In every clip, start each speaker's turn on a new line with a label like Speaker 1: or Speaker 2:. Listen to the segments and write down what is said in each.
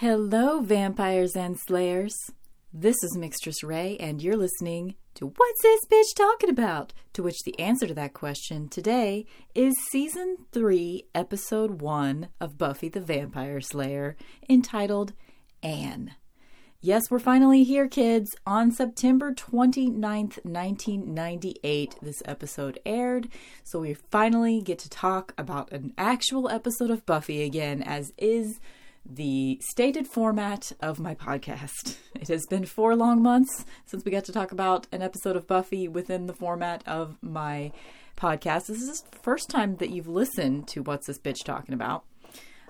Speaker 1: Hello, vampires and slayers. This is Mixtress Ray, and you're listening to What's This Bitch Talking About? To which the answer to that question today is Season 3, Episode 1 of Buffy the Vampire Slayer, entitled Anne. Yes, we're finally here, kids. On September 29th, 1998, this episode aired. So we finally get to talk about an actual episode of Buffy again, as is the stated format of my podcast. It has been four long months since we got to talk about an episode of Buffy within the format of my podcast. This is the first time that you've listened to What's This Bitch Talking About.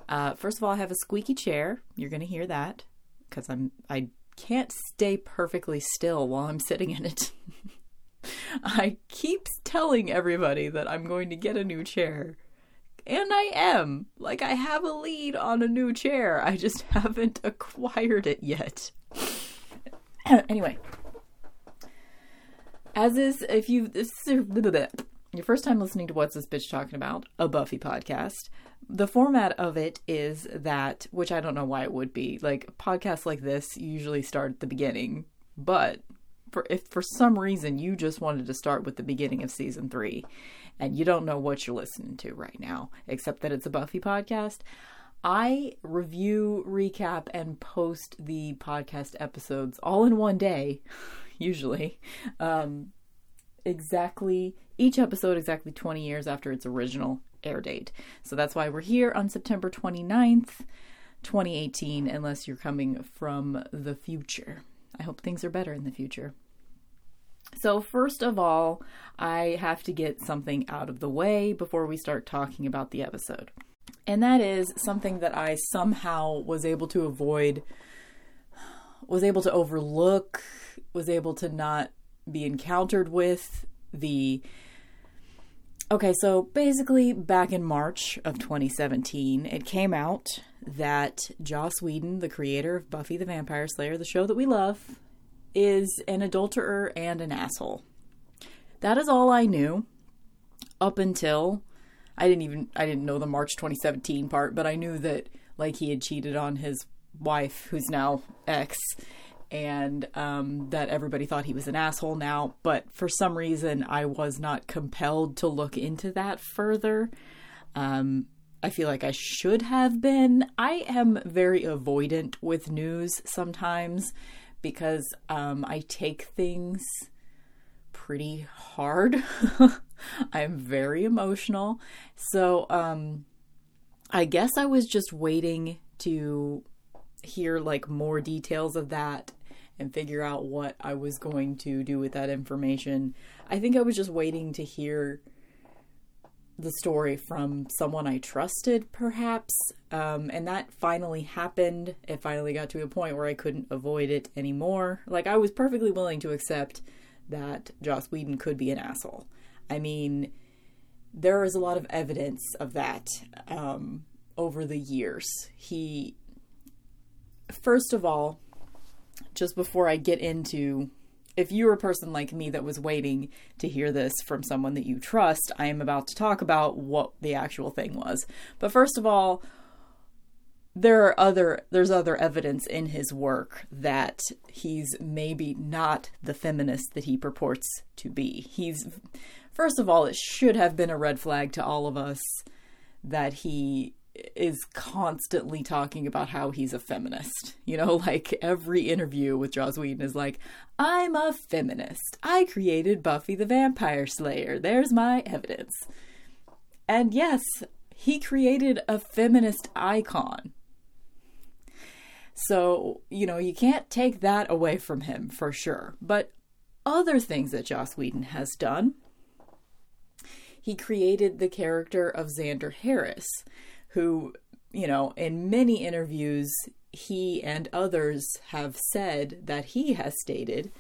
Speaker 1: Uh, first of all, I have a squeaky chair. You're going to hear that because I'm I can't stay perfectly still while I'm sitting in it. I keep telling everybody that I'm going to get a new chair. And I am. Like I have a lead on a new chair. I just haven't acquired it yet. anyway, as is if you this is a your first time listening to what's this bitch talking about a buffy podcast the format of it is that which i don't know why it would be like podcasts like this usually start at the beginning but for if for some reason you just wanted to start with the beginning of season three and you don't know what you're listening to right now except that it's a buffy podcast i review recap and post the podcast episodes all in one day usually um exactly each episode exactly 20 years after its original air date. So that's why we're here on September 29th, 2018, unless you're coming from the future. I hope things are better in the future. So, first of all, I have to get something out of the way before we start talking about the episode. And that is something that I somehow was able to avoid, was able to overlook, was able to not be encountered with the Okay, so basically, back in March of 2017, it came out that Joss Whedon, the creator of Buffy the Vampire Slayer, the show that we love, is an adulterer and an asshole. That is all I knew up until I didn't even I didn't know the March 2017 part, but I knew that like he had cheated on his wife, who's now ex, and um, that everybody thought he was an asshole now. But for some reason, I was not compelled to look into that further. Um, I feel like I should have been. I am very avoidant with news sometimes because um, I take things pretty hard. I'm very emotional. So um, I guess I was just waiting to hear like more details of that and figure out what I was going to do with that information. I think I was just waiting to hear the story from someone I trusted, perhaps. Um, and that finally happened. It finally got to a point where I couldn't avoid it anymore. Like, I was perfectly willing to accept that Joss Whedon could be an asshole. I mean, there is a lot of evidence of that um, over the years. He, first of all, just before I get into if you're a person like me that was waiting to hear this from someone that you trust, I am about to talk about what the actual thing was. But first of all, there are other there's other evidence in his work that he's maybe not the feminist that he purports to be. He's first of all, it should have been a red flag to all of us that he is constantly talking about how he's a feminist. You know, like every interview with Joss Whedon is like, I'm a feminist. I created Buffy the Vampire Slayer. There's my evidence. And yes, he created a feminist icon. So, you know, you can't take that away from him for sure. But other things that Joss Whedon has done, he created the character of Xander Harris who, you know, in many interviews, he and others have said that he has stated.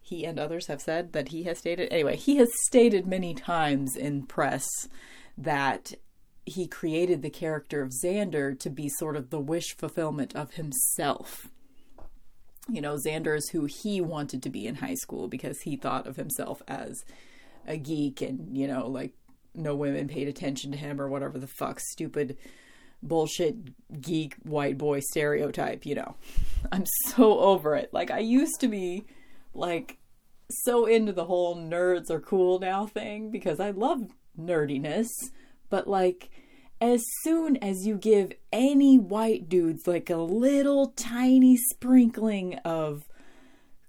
Speaker 1: He and others have said that he has stated. Anyway, he has stated many times in press that he created the character of Xander to be sort of the wish fulfillment of himself. You know, Xander is who he wanted to be in high school because he thought of himself as a geek and, you know, like no women paid attention to him or whatever the fuck stupid bullshit geek white boy stereotype, you know. I'm so over it. Like I used to be like so into the whole nerds are cool now thing because I love nerdiness, but like as soon as you give any white dudes like a little tiny sprinkling of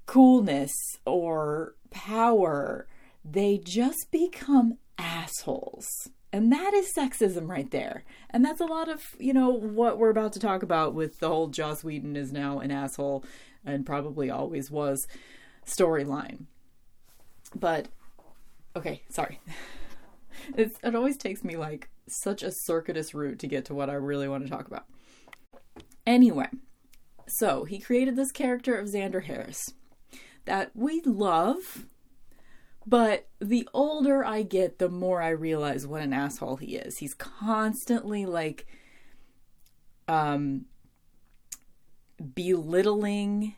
Speaker 1: coolness or power, they just become assholes. And that is sexism right there. And that's a lot of, you know, what we're about to talk about with the whole Joss Whedon is now an asshole and probably always was storyline. But, okay, sorry. It's, it always takes me like such a circuitous route to get to what I really want to talk about. Anyway, so he created this character of Xander Harris that we love, but the older I get, the more I realize what an asshole he is. He's constantly like um belittling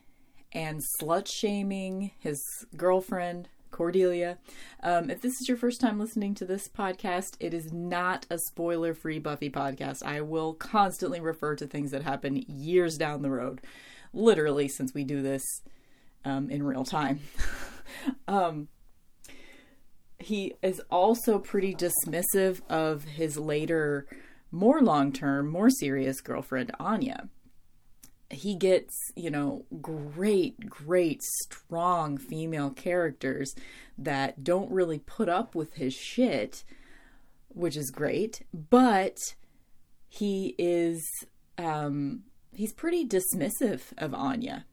Speaker 1: and slut shaming his girlfriend Cordelia. Um, if this is your first time listening to this podcast, it is not a spoiler free Buffy podcast. I will constantly refer to things that happen years down the road, literally, since we do this um, in real time. um, he is also pretty dismissive of his later, more long term, more serious girlfriend, Anya he gets, you know, great, great, strong female characters that don't really put up with his shit, which is great, but he is um he's pretty dismissive of Anya.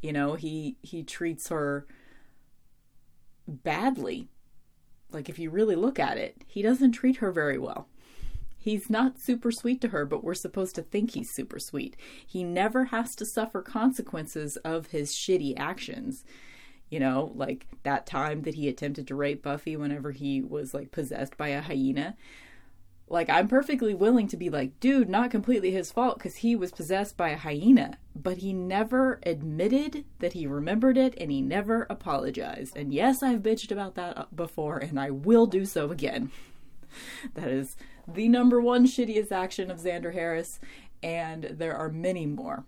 Speaker 1: You know, he he treats her badly. Like if you really look at it, he doesn't treat her very well. He's not super sweet to her, but we're supposed to think he's super sweet. He never has to suffer consequences of his shitty actions. You know, like that time that he attempted to rape Buffy whenever he was like possessed by a hyena. Like, I'm perfectly willing to be like, dude, not completely his fault because he was possessed by a hyena. But he never admitted that he remembered it and he never apologized. And yes, I've bitched about that uh, before and I will do so again. that is the number one shittiest action of Xander Harris, and there are many more.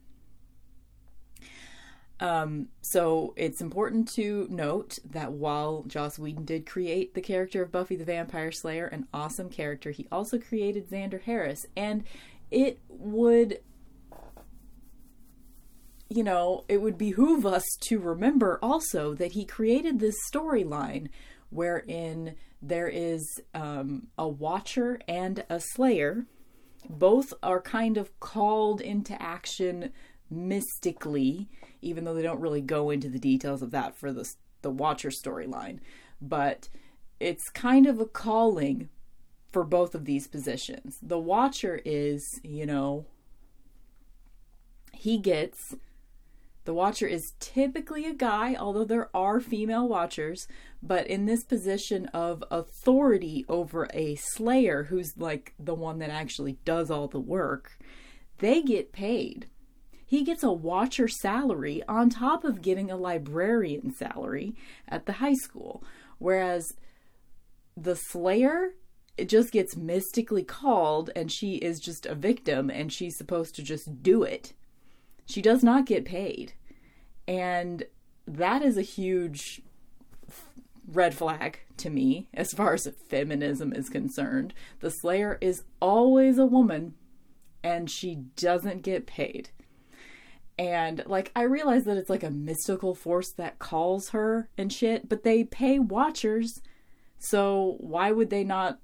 Speaker 1: Um, so it's important to note that while Joss Whedon did create the character of Buffy the Vampire Slayer, an awesome character, he also created Xander Harris, and it would you know, it would behoove us to remember also that he created this storyline wherein there is um, a watcher and a slayer. Both are kind of called into action mystically, even though they don't really go into the details of that for the the watcher storyline. But it's kind of a calling for both of these positions. The watcher is, you know, he gets the watcher is typically a guy, although there are female watchers, but in this position of authority over a slayer who's like the one that actually does all the work, they get paid. He gets a watcher salary on top of getting a librarian salary at the high school. Whereas the slayer it just gets mystically called and she is just a victim and she's supposed to just do it. She does not get paid. And that is a huge red flag to me as far as feminism is concerned. The Slayer is always a woman and she doesn't get paid. And like I realize that it's like a mystical force that calls her and shit, but they pay watchers. So why would they not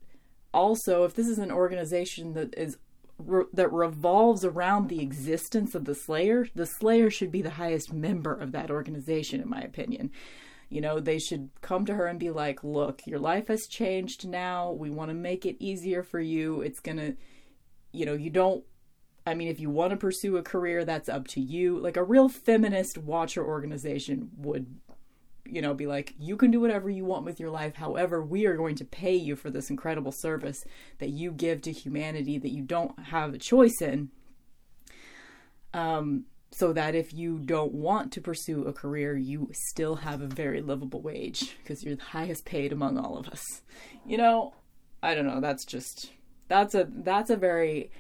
Speaker 1: also if this is an organization that is re- that revolves around the existence of the Slayer, the Slayer should be the highest member of that organization, in my opinion. You know, they should come to her and be like, look, your life has changed now. We want to make it easier for you. It's going to, you know, you don't, I mean, if you want to pursue a career, that's up to you. Like a real feminist watcher organization would you know, be like, you can do whatever you want with your life. However, we are going to pay you for this incredible service that you give to humanity that you don't have a choice in. Um, so that if you don't want to pursue a career, you still have a very livable wage because you're the highest paid among all of us. You know, I don't know. That's just that's a that's a very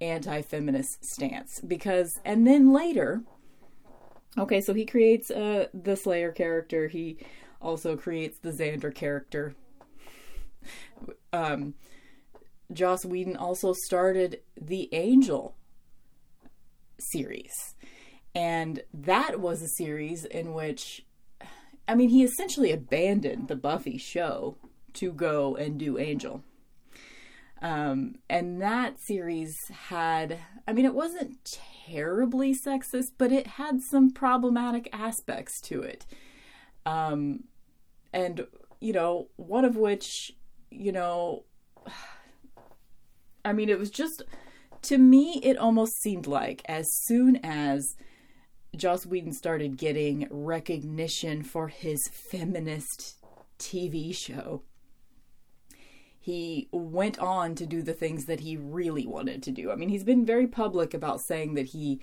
Speaker 1: anti feminist stance. Because, and then later, okay, so he creates uh, the Slayer character, he also creates the Xander character. Um, Joss Whedon also started the Angel series. And that was a series in which, I mean, he essentially abandoned the Buffy show to go and do Angel. Um, and that series had, I mean, it wasn't terribly sexist, but it had some problematic aspects to it. Um, and, you know, one of which, you know, I mean, it was just, to me, it almost seemed like as soon as Joss Whedon started getting recognition for his feminist TV show, he went on to do the things that he really wanted to do. I mean, he's been very public about saying that he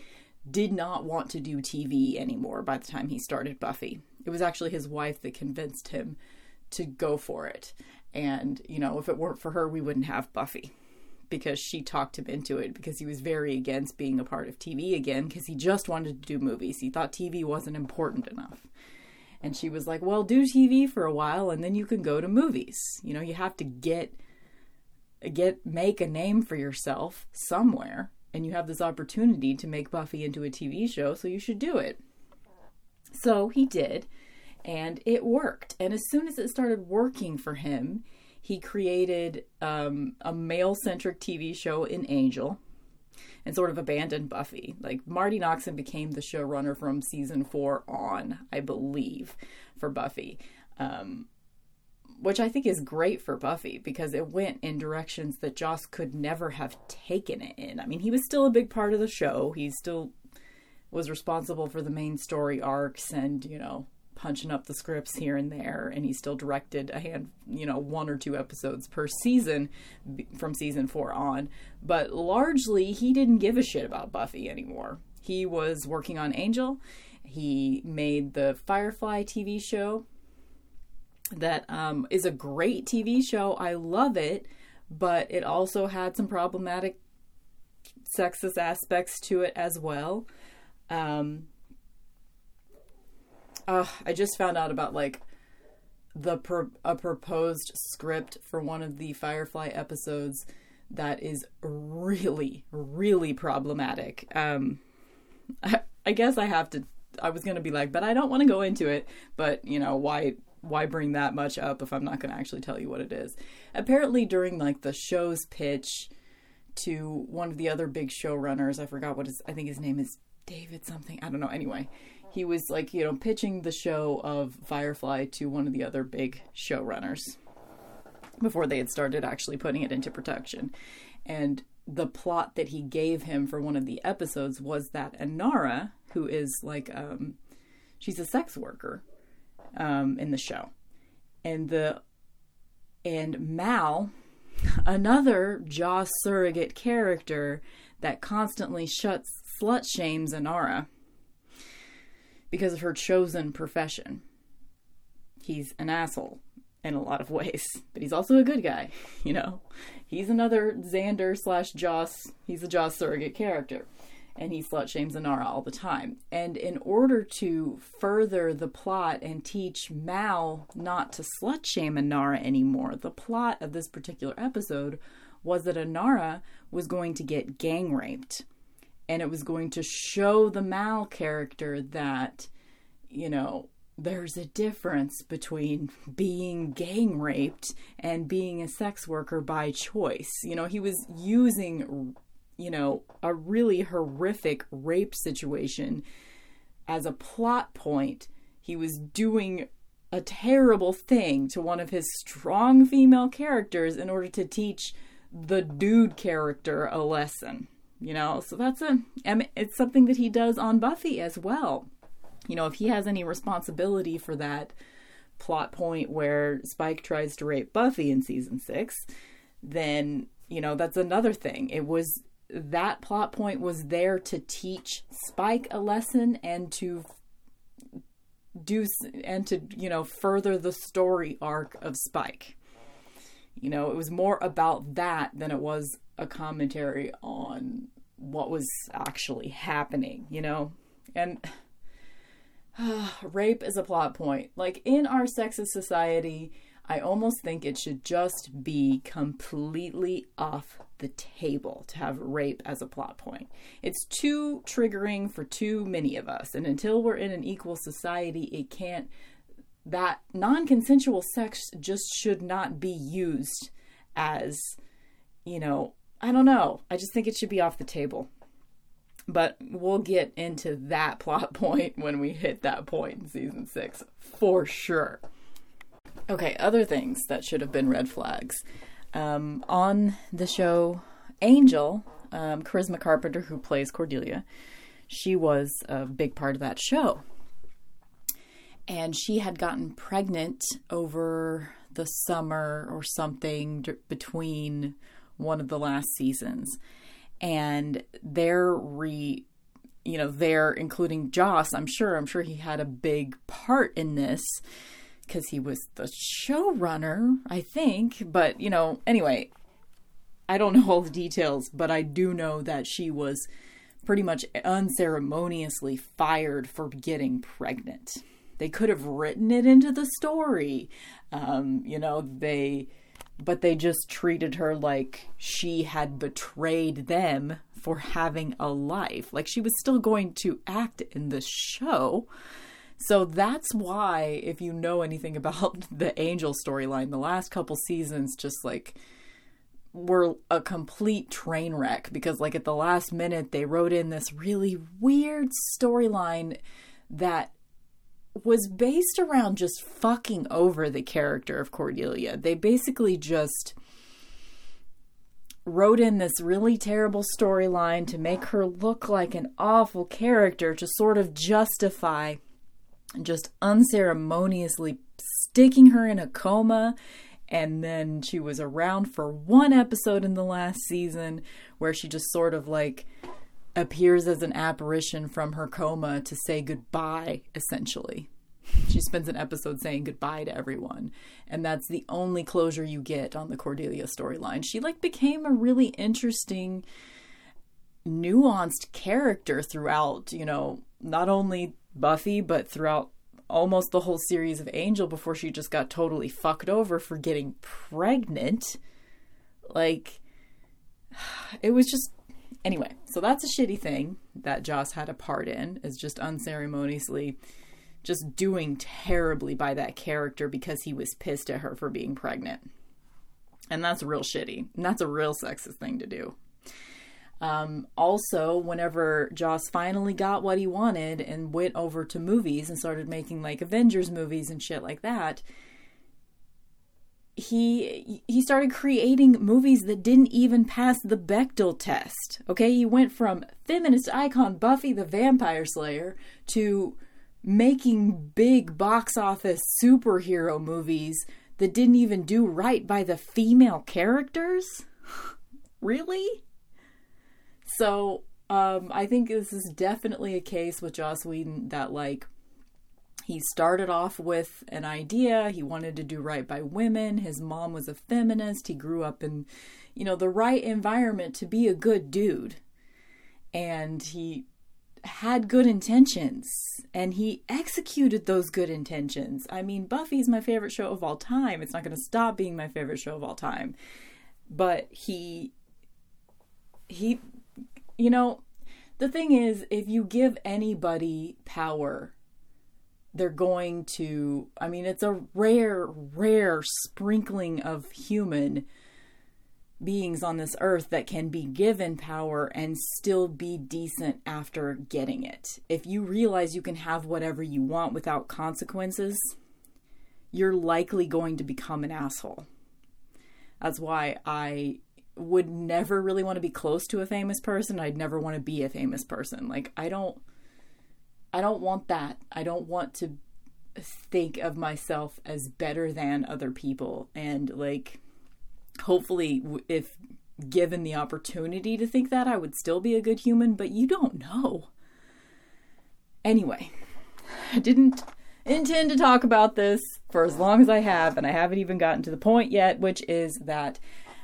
Speaker 1: did not want to do TV anymore by the time he started Buffy. It was actually his wife that convinced him to go for it. And, you know, if it weren't for her, we wouldn't have Buffy because she talked him into it because he was very against being a part of TV again because he just wanted to do movies. He thought TV wasn't important enough. And she was like, "Well, do TV for a while and then you can go to movies. You know, you have to get get make a name for yourself somewhere and you have this opportunity to make Buffy into a TV show, so you should do it." So, he did, and it worked. And as soon as it started working for him, he created um, a male centric TV show in Angel and sort of abandoned Buffy. Like Marti Noxon became the showrunner from season four on, I believe, for Buffy. Um, which I think is great for Buffy because it went in directions that Joss could never have taken it in. I mean, he was still a big part of the show. He still was responsible for the main story arcs and, you know, punching up the scripts here and there and he still directed a hand you know one or two episodes per season from season 4 on. But largely he didn't give a shit about Buffy anymore. He was working on Angel. He made the Firefly TV show that um, is a great TV show. I love it but it also had some problematic sexist aspects to it as well. Um, uh, I just found out about like the pro- a proposed script for one of the Firefly episodes that is really really problematic. Um, I, I guess I have to. I was gonna be like, but I don't want to go into it. But you know why? Why bring that much up if I'm not to actually tell you what it is? Apparently, during like the show's pitch to one of the other big showrunners, I forgot what his. I think his name is David something. I don't know. Anyway, he was like, you know, pitching the show of Firefly to one of the other big showrunners before they had started actually putting it into production. And the plot that he gave him for one of the episodes was that Inara, who is like, um, she's a sex worker um, in the show, and the and Mal, another Joss surrogate character that constantly shuts slut shames Inara because of her chosen profession. He's an asshole in a lot of ways, but he's also a good guy, you know. He's another Xander slash Joss, he's a Joss surrogate character. And he slut shames Inara all the time. And in order to further the plot and teach Mal not to slut shame Inara anymore, the plot of this particular episode was that Inara was going to get gang raped and it was going to show the Mal character that, you know, there's a difference between being gang raped and being a sex worker by choice. You know, he was using, you know, a really horrific rape situation as a plot point. He was doing a terrible thing to one of his strong female characters in order to teach the dude character a lesson you know? So that's a it's something that he does on buffy as well. You know if he has any responsibility for that plot point where spike tries to rape buffy in season six then you know that's another thing. It was that plot point was there to teach spike a lesson and to do and to you know further the story arc of spike You know, it was more about that than it was a commentary on what was actually happening, you know? And uh, rape is a plot point. Like in our sexist society, I almost think it should just be completely off the table to have rape as a plot point. It's too triggering for too many of us. And until we're in an equal society, it can't, that non consensual sex just should not be used as, you know, I don't know. I just think it should be off the table. But we'll get into that plot point when we hit that point in season six, for sure. Okay, other things that should have been red flags. Um, on the show, Angel, um, Charisma Carpenter, who plays Cordelia, she was a big part of that show. And she had gotten pregnant over the summer or something d- between one of the last seasons. And they're re you know, they're including Joss, I'm sure, I'm sure he had a big part in this because he was the showrunner, I think. But, you know, anyway, I don't know all the details, but I do know that she was pretty much unceremoniously fired for getting pregnant. They could have written it into the story. Um, you know, they but they just treated her like she had betrayed them for having a life. Like she was still going to act in the show. So that's why, if you know anything about the Angel storyline, the last couple seasons just like were a complete train wreck because, like, at the last minute, they wrote in this really weird storyline that was based around just fucking over the character of Cordelia. They basically just wrote in this really terrible storyline to make her look like an awful character to sort of justify just unceremoniously sticking her in a coma. And then she was around for one episode in the last season where she just sort of like appears as an apparition from her coma to say goodbye, essentially. She spends an episode saying goodbye to everyone. And that's the only closure you get on the Cordelia storyline. She like became a really interesting nuanced character throughout, you know, not only Buffy, but throughout almost the whole series of Angel before she just got totally fucked over for getting pregnant. Like, it was just. Anyway, so that's a shitty thing that Joss had a part in, is just unceremoniously just doing terribly by that character because he was pissed at her for being pregnant. And that's real shitty. And that's a real sexist thing to do. Um, also, whenever Joss finally got what he wanted and went over to movies and started making like Avengers movies and shit like that, he he started creating movies that didn't even pass the Bechdel test. Okay, he went from feminist icon Buffy the Vampire Slayer to making big box office superhero movies that didn't even do right by the female characters. really? So um, I think this is definitely a case with Joss Whedon that like he started off with an idea. He wanted to do right by women. His mom was a feminist. He grew up in, you know, the right environment to be a good dude. And he had good intentions and he executed those good intentions. I mean, Buffy's my favorite show of all time. It's not going to stop being my favorite show of all time. But he he you know, the thing is, if you give anybody power, they're going to, I mean, it's a rare, rare sprinkling of human beings on this earth that can be given power and still be decent after getting it. If you realize you can have whatever you want without consequences, you're likely going to become an asshole. That's why I would never really want to be close to a famous person. I'd never want to be a famous person. Like I don't I don't want that. I don't want to think of myself as better than other people and like hopefully if given the opportunity to think that I would still be a good human, but you don't know. Anyway, I didn't intend to talk about this for as long as I have, and I haven't even gotten to the point yet, which is that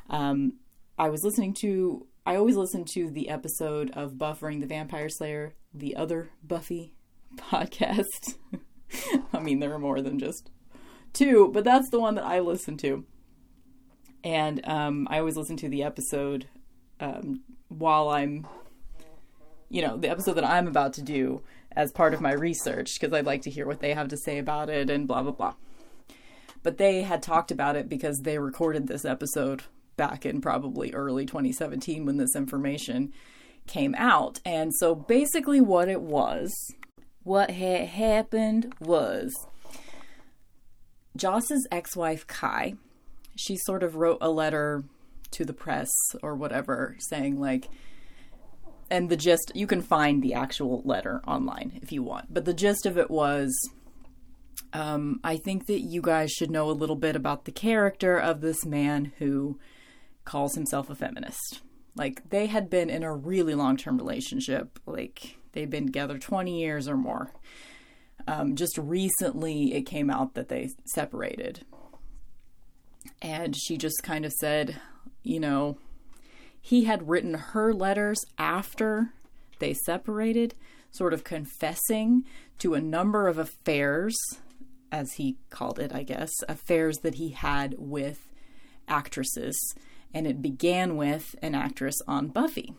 Speaker 1: um, I was listening to. I always listen to the episode of Buffering the Vampire Slayer, the other Buffy podcast. I mean, there are more than just two, but that's the one that I listen to. And um, I always listen to the episode um, while I'm, you know, the episode that I'm about to do as part of my research because I'd like to hear what they have to say about it and blah, blah, blah. But they had talked about it because they recorded this episode back in probably early 2017 when this information came out. And so basically, what it was, what had happened was Joss's ex wife, Kai, she sort of wrote a letter to the press or whatever saying, like, and the gist, you can find the actual letter online if you want, but the gist of it was um, I think that you guys should know a little bit about the character of this man who calls himself a feminist. Like, they had been in a really long term relationship. Like, they'd been together 20 years or more. Um, just recently, it came out that they separated. And she just kind of said, you know, he had written her letters after they separated, sort of confessing to a number of affairs, as he called it, I guess, affairs that he had with actresses. And it began with an actress on Buffy.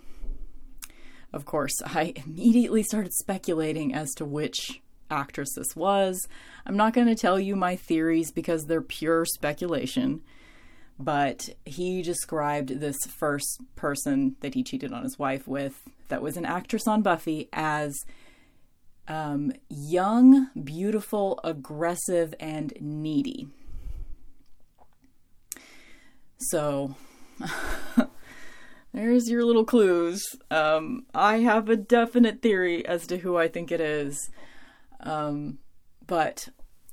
Speaker 1: Of course, I immediately started speculating as to which actress this was. I'm not going to tell you my theories because they're pure speculation but he described this first person that he cheated on his wife with, that was an actress on Buffy, as um, young, beautiful, aggressive, and needy. So, there's your little clues. Um, I have a definite theory as to who I think it is. Um, but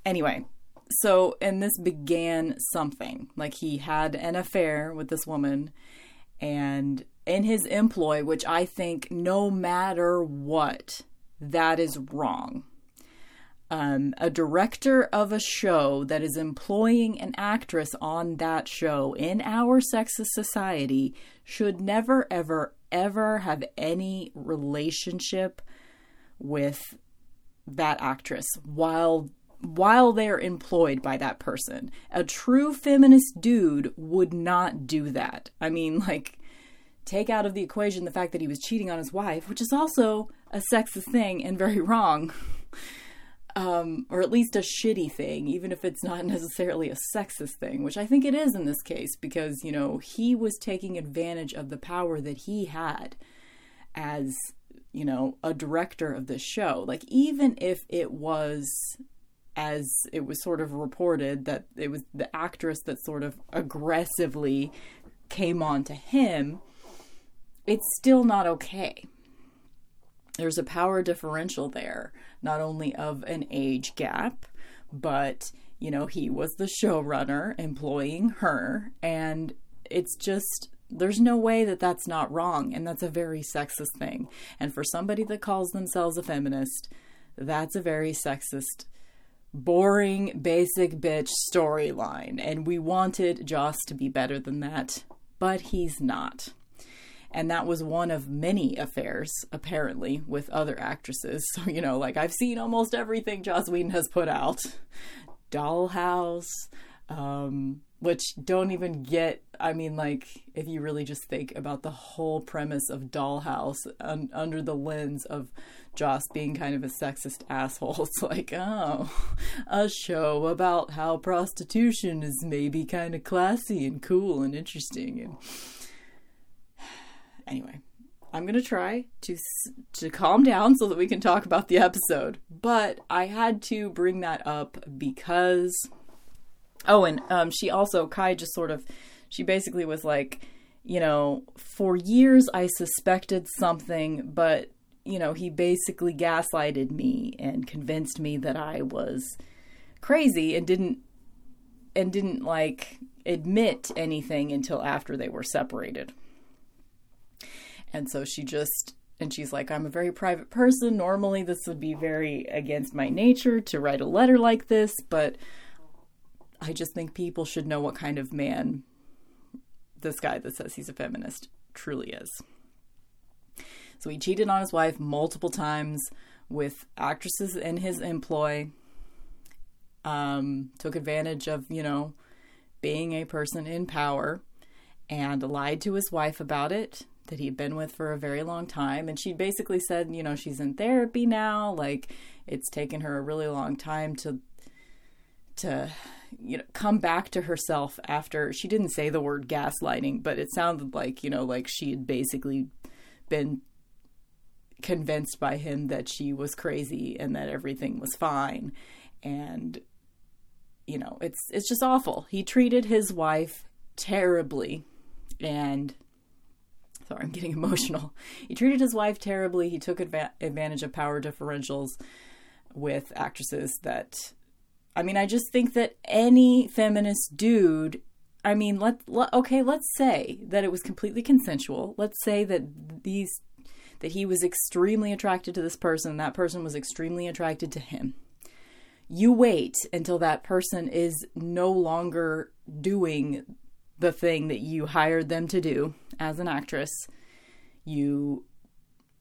Speaker 1: anyway, so and this began something like he had an affair with this woman and in his employ which i think no matter what that is wrong um, a director of a show that is employing an actress on that show in our sexist society should never ever ever have any relationship with that actress while while they're employed by that person. A true feminist dude would not do that. I mean, like, take out of the equation the fact that he was cheating on his wife, which is also a sexist thing and very wrong. Um, or at least a shitty thing, even if it's not necessarily a sexist thing, which I think it is in this case, because, you know, he was taking advantage of the power that he had as, you know, a director of this show. Like, even if it was as it was sort of reported that it was the actress that sort of aggressively came on to him, it's still not okay. There's a power differential there, not only of an age gap, but you know, he was the showrunner employing her, and it's just there's no way that that's not wrong, and that's a very sexist thing. And for somebody that calls themselves a feminist, that's a very sexist boring, basic bitch storyline. And we wanted Joss to be better than that, but he's not. And that was one of many affairs, apparently, with other actresses. So, you know, like I've seen almost everything Joss Whedon has put out Dollhouse, um, which don't even get i mean like if you really just think about the whole premise of dollhouse un- under the lens of joss being kind of a sexist asshole it's like oh a show about how prostitution is maybe kind of classy and cool and interesting and anyway i'm going to try to to calm down so that we can talk about the episode but i had to bring that up because Oh, and um, she also Kai just sort of she basically was like, you know, for years I suspected something, but you know, he basically gaslighted me and convinced me that I was crazy and didn't and didn't like admit anything until after they were separated. And so she just and she's like, I'm a very private person. Normally, this would be very against my nature to write a letter like this, but I just think people should know what kind of man this guy that says he's a feminist truly is. So he cheated on his wife multiple times with actresses in his employ. Um, took advantage of, you know, being a person in power and lied to his wife about it that he'd been with for a very long time. And she basically said, you know, she's in therapy now. Like it's taken her a really long time to to you know come back to herself after she didn't say the word gaslighting but it sounded like you know like she had basically been convinced by him that she was crazy and that everything was fine and you know it's it's just awful he treated his wife terribly and sorry i'm getting emotional he treated his wife terribly he took adva- advantage of power differentials with actresses that I mean, I just think that any feminist dude, I mean, let, let okay, let's say that it was completely consensual. Let's say that these that he was extremely attracted to this person, that person was extremely attracted to him. You wait until that person is no longer doing the thing that you hired them to do as an actress. You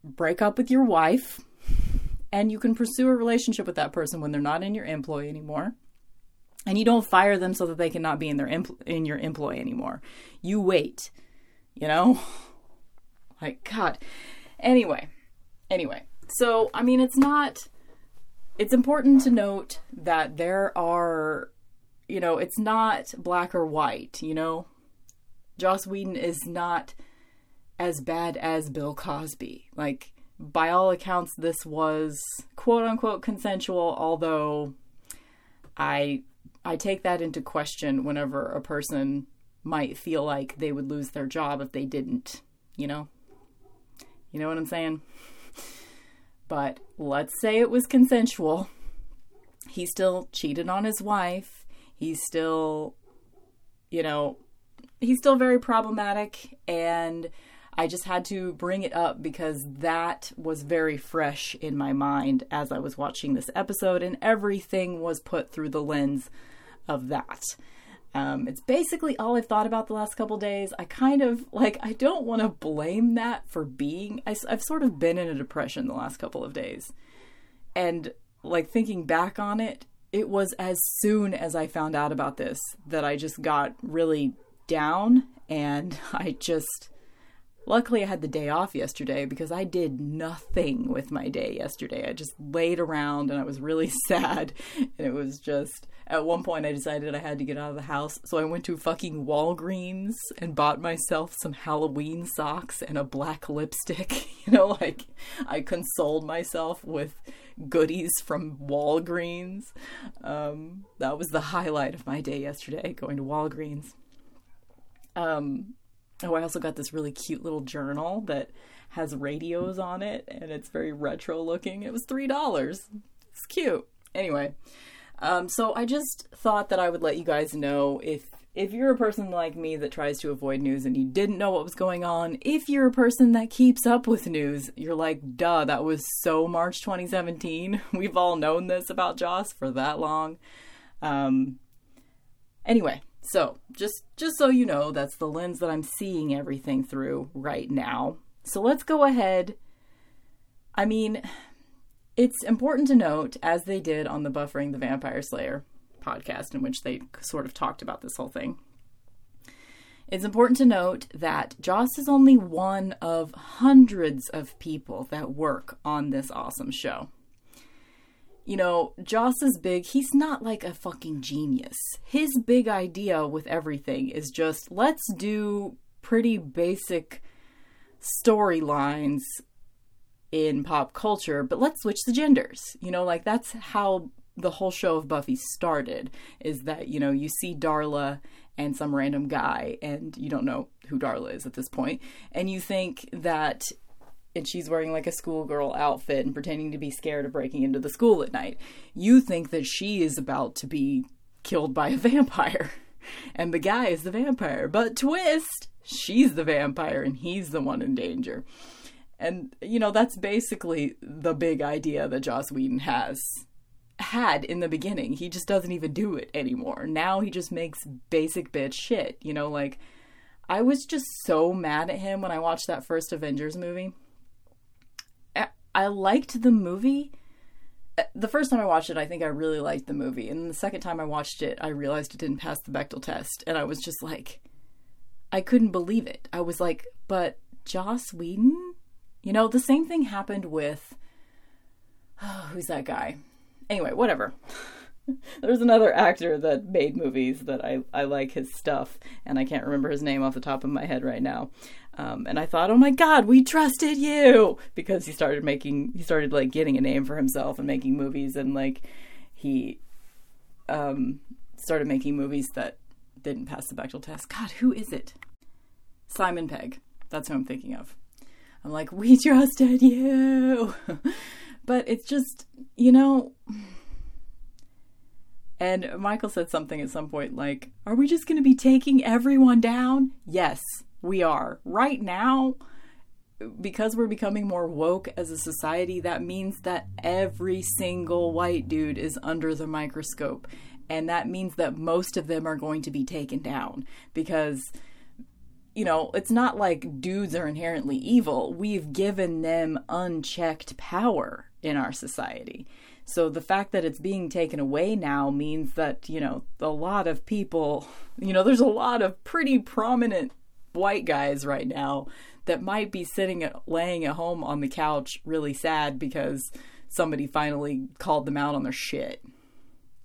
Speaker 1: break up with your wife and you can pursue a relationship with that person when they're not in your employ anymore. And you don't fire them so that they cannot be in their empl- in your employ anymore. You wait you know? Like god. Anyway anyway. So i mean it's not it's important to note that there are you know it's not black or white you know joss whedon is not as bad as bill cosby like by all accounts, this was quote unquote consensual, although I I take that into question whenever a person might feel like they would lose their job if they didn't, you know? You know what I'm saying? But let's say it was consensual. He still cheated on his wife. He's still, you know, he's still very problematic and I just had to bring it up because that was very fresh in my mind as I was watching this episode, and everything was put through the lens of that. Um, it's basically all I've thought about the last couple days. I kind of like, I don't want to blame that for being, I, I've sort of been in a depression the last couple of days. And like thinking back on it, it was as soon as I found out about this that I just got really down and I just Luckily, I had the day off yesterday because I did nothing with my day yesterday. I just laid around and I was really sad. And it was just, at one point, I decided I had to get out of the house. So I went to fucking Walgreens and bought myself some Halloween socks and a black lipstick. You know, like I consoled myself with goodies from Walgreens. Um, that was the highlight of my day yesterday, going to Walgreens. Um, Oh, I also got this really cute little journal that has radios on it and it's very retro looking. It was $3. It's cute. Anyway, um, so I just thought that I would let you guys know if if you're a person like me that tries to avoid news and you didn't know what was going on, if you're a person that keeps up with news, you're like, duh, that was so March 2017. We've all known this about Joss for that long. Um, anyway, so, just just so you know, that's the lens that I'm seeing everything through right now. So, let's go ahead. I mean, it's important to note as they did on the Buffering the Vampire Slayer podcast in which they sort of talked about this whole thing. It's important to note that Joss is only one of hundreds of people that work on this awesome show you know, Joss is big. He's not like a fucking genius. His big idea with everything is just let's do pretty basic storylines in pop culture, but let's switch the genders. You know, like that's how the whole show of Buffy started is that, you know, you see Darla and some random guy and you don't know who Darla is at this point and you think that and she's wearing like a schoolgirl outfit and pretending to be scared of breaking into the school at night. You think that she is about to be killed by a vampire, and the guy is the vampire. But twist, she's the vampire and he's the one in danger. And, you know, that's basically the big idea that Joss Whedon has had in the beginning. He just doesn't even do it anymore. Now he just makes basic bitch shit. You know, like, I was just so mad at him when I watched that first Avengers movie. I liked the movie. Uh, the first time I watched it, I think I really liked the movie. And the second time I watched it, I realized it didn't pass the Bechdel test. And I was just like, I couldn't believe it. I was like, but Joss Whedon? You know, the same thing happened with. Oh, who's that guy? Anyway, whatever. There's another actor that made movies that I, I like his stuff, and I can't remember his name off the top of my head right now. Um, and I thought, oh my God, we trusted you because he started making, he started like getting a name for himself and making movies, and like he um, started making movies that didn't pass the Bechdel test. God, who is it? Simon Pegg. That's who I'm thinking of. I'm like, we trusted you. but it's just, you know. And Michael said something at some point like, Are we just going to be taking everyone down? Yes, we are. Right now, because we're becoming more woke as a society, that means that every single white dude is under the microscope. And that means that most of them are going to be taken down because you know, it's not like dudes are inherently evil. We've given them unchecked power in our society. So the fact that it's being taken away now means that, you know, a lot of people, you know, there's a lot of pretty prominent white guys right now that might be sitting at, laying at home on the couch really sad because somebody finally called them out on their shit.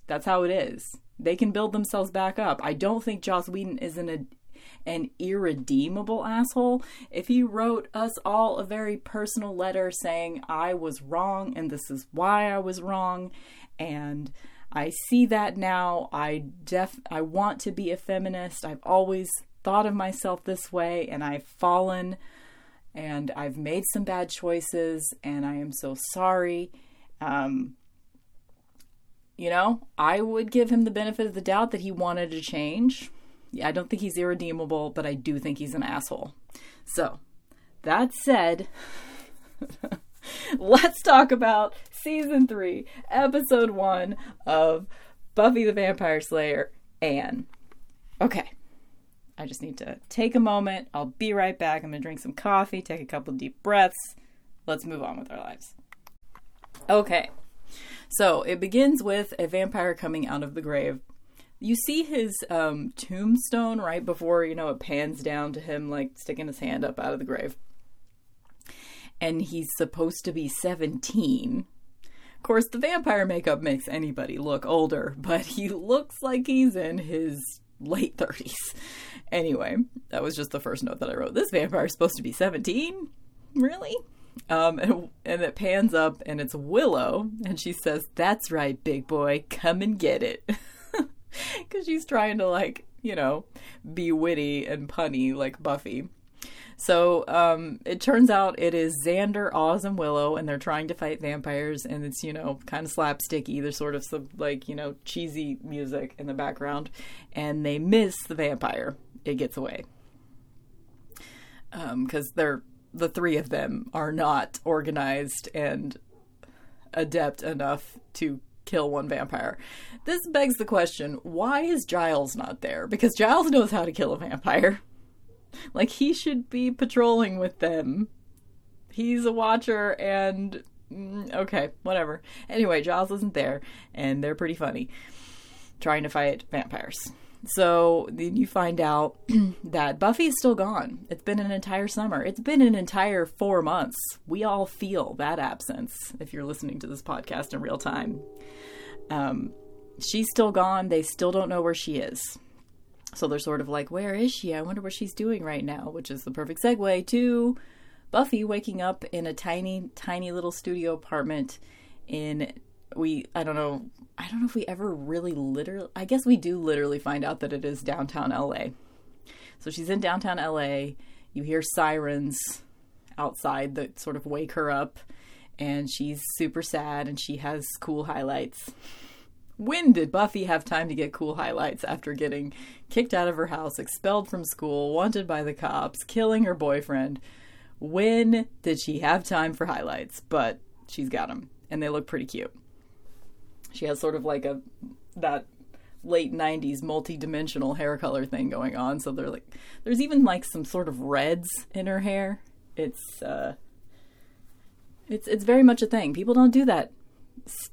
Speaker 1: That's how it is. They can build themselves back up. I don't think Joss Whedon is an an irredeemable asshole. If he wrote us all a very personal letter saying, I was wrong and this is why I was wrong, and I see that now. I def I want to be a feminist. I've always thought of myself this way and I've fallen and I've made some bad choices and I am so sorry. Um, you know, I would give him the benefit of the doubt that he wanted to change. I don't think he's irredeemable, but I do think he's an asshole. So, that said, let's talk about season three, episode one of Buffy the Vampire Slayer, Anne. Okay. I just need to take a moment. I'll be right back. I'm going to drink some coffee, take a couple deep breaths. Let's move on with our lives. Okay. So it begins with a vampire coming out of the grave you see his um, tombstone right before you know it pans down to him like sticking his hand up out of the grave. And he's supposed to be 17 of course the vampire makeup makes anybody look older but he looks like he's in his late 30s anyway that was just the first note that i wrote. This vampire is supposed to be 17 really? Um, and, and it pans up and it's willow and she says that's right big boy. Come and get it because she's trying to like you know be witty and punny like Buffy. So um, it turns out it is Xander, Oz, and Willow, and they're trying to fight vampires, and it's you know kind of slapsticky. There's sort of some like you know cheesy music in the background, and they miss the vampire. It gets away because um, they're the three of them are not organized and adept enough to kill one vampire. This begs the question why is Giles not there? Because Giles knows how to kill a vampire. Like, he should be patrolling with them. He's a watcher, and. Mm, okay, whatever. Anyway, Giles isn't there, and they're pretty funny trying to fight vampires. So then you find out that Buffy is still gone. It's been an entire summer. It's been an entire four months. We all feel that absence if you're listening to this podcast in real time. Um, she's still gone. They still don't know where she is. So they're sort of like, where is she? I wonder what she's doing right now, which is the perfect segue to Buffy waking up in a tiny, tiny little studio apartment in we I don't know I don't know if we ever really literally I guess we do literally find out that it is downtown LA. So she's in downtown LA. You hear sirens outside that sort of wake her up and she's super sad and she has cool highlights. When did Buffy have time to get cool highlights after getting kicked out of her house, expelled from school, wanted by the cops, killing her boyfriend? when did she have time for highlights? But she's got them, and they look pretty cute. She has sort of like a that late 90s multi-dimensional hair color thing going on. So they're like there's even like some sort of reds in her hair. It's uh it's it's very much a thing. People don't do that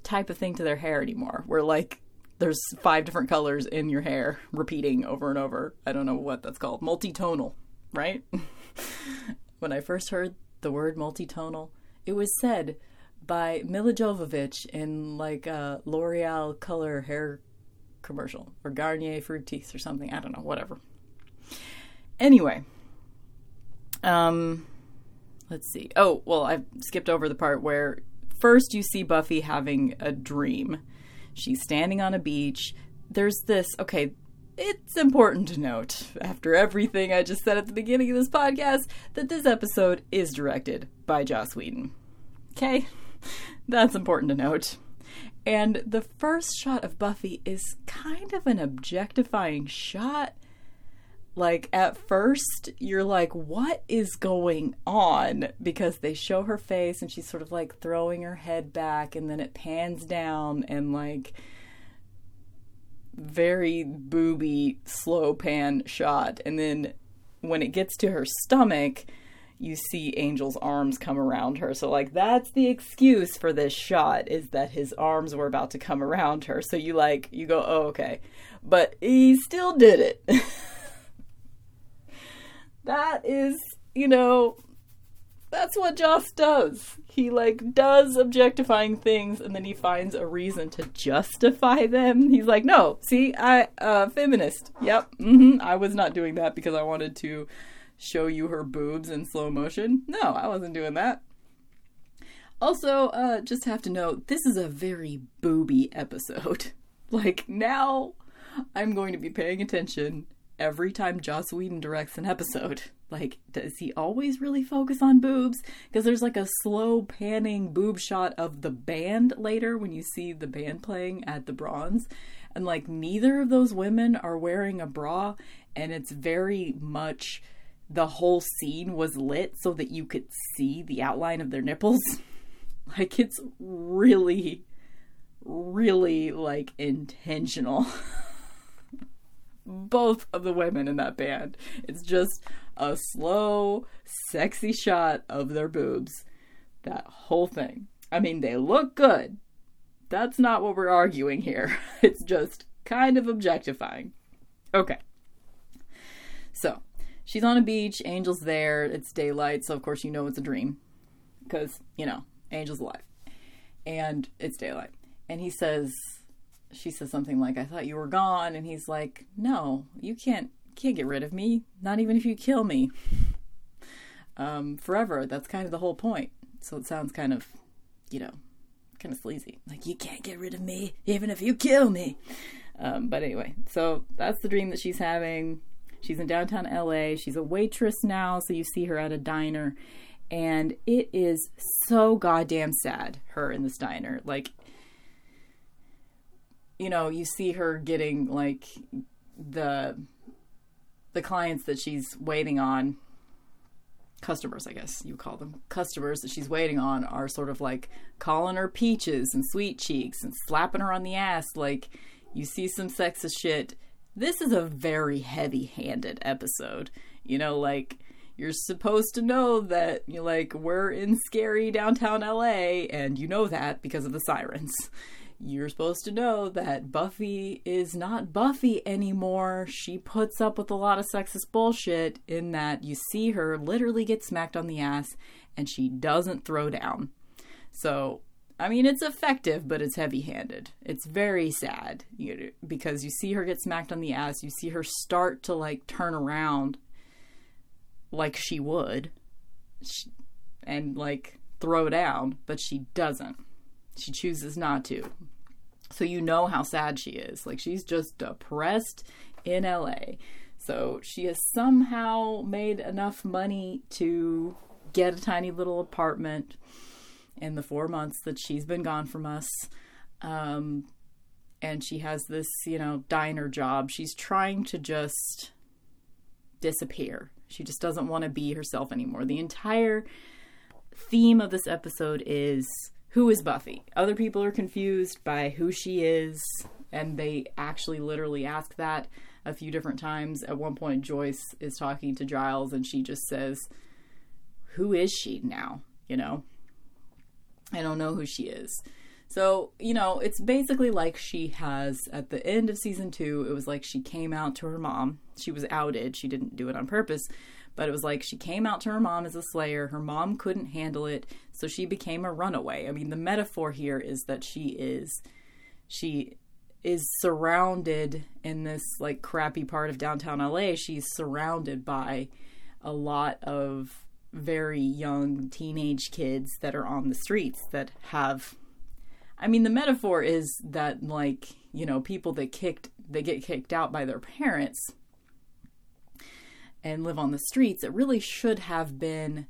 Speaker 1: type of thing to their hair anymore where like there's five different colors in your hair repeating over and over. I don't know what that's called. Multitonal right? When i first heard the word multitonal it was said by Milla Jovovich in like a L'Oreal color hair commercial or Garnier Fructis or something. I don't know, whatever. Anyway, um, let's see. Oh, well, I skipped over the part where first you see Buffy having a dream. She's standing on a beach. There's this, okay, it's important to note, after everything I just said at the beginning of this podcast, that this episode is directed by Joss Whedon. Okay? That's important to note. And the first shot of Buffy is kind of an objectifying shot. Like, at first, you're like, what is going on? Because they show her face and she's sort of like throwing her head back, and then it pans down and like very booby, slow pan shot. And then when it gets to her stomach, you see Angel's arms come around her. So like that's the excuse for this shot is that his arms were about to come around her. So you like you go, "Oh, okay." But he still did it. that is, you know, that's what Joss does. He like does objectifying things and then he finds a reason to justify them. He's like, "No, see, I uh feminist. Yep. Mm-hmm. I was not doing that because I wanted to show you her boobs in slow motion. No, I wasn't doing that. Also, uh, just have to note, this is a very booby episode. like, now I'm going to be paying attention every time Joss Whedon directs an episode. Like, does he always really focus on boobs? Because there's like a slow panning boob shot of the band later when you see the band playing at the Bronze. And like, neither of those women are wearing a bra, and it's very much the whole scene was lit so that you could see the outline of their nipples. like it's really really like intentional. Both of the women in that band. It's just a slow, sexy shot of their boobs. That whole thing. I mean, they look good. That's not what we're arguing here. It's just kind of objectifying. Okay. So, she's on a beach, Angel's there, it's daylight, so of course you know it's a dream. Because, you know, Angel's alive. And it's daylight. And he says she says something like, I thought you were gone, and he's like, No, you can't can't get rid of me, not even if you kill me. Um, forever. That's kind of the whole point. So it sounds kind of, you know, kind of sleazy. Like, you can't get rid of me, even if you kill me. Um, but anyway, so that's the dream that she's having. She's in downtown LA. She's a waitress now, so you see her at a diner. And it is so goddamn sad, her in this diner. Like, you know, you see her getting like the the clients that she's waiting on customers, I guess you call them customers that she's waiting on are sort of like calling her peaches and sweet cheeks and slapping her on the ass. Like you see some sexist shit this is a very heavy handed episode. You know, like, you're supposed to know that, you like, we're in scary downtown LA, and you know that because of the sirens. You're supposed to know that Buffy is not Buffy anymore. She puts up with a lot of sexist bullshit in that you see her literally get smacked on the ass and she doesn't throw down. So I mean, it's effective, but it's heavy handed. It's very sad you know, because you see her get smacked on the ass. You see her start to like turn around like she would and like throw down, but she doesn't. She chooses not to. So you know how sad she is. Like she's just depressed in LA. So she has somehow made enough money to get a tiny little apartment in the four months that she's been gone from us. Um, and she has this, you know, diner job. She's trying to just disappear. She just doesn't want to be herself anymore. The entire theme of this episode is who is Buffy? Other people are confused by who she is, and they actually literally ask that a few different times. At one point, Joyce is talking to Giles, and she just says, Who is she now? You know? I don't know who she is. So, you know, it's basically like she has at the end of season two, it was like she came out to her mom. She was outed. She didn't do it on purpose, but it was like she came out to her mom as a slayer. Her mom couldn't handle it, so she became a runaway. I mean, the metaphor here is that she is she is surrounded in this like crappy part of downtown LA. She's surrounded by a lot of very young teenage kids that are on the streets that have I mean the metaphor is that like, you know, people that kicked they get kicked out by their parents and live on the streets. It really should have been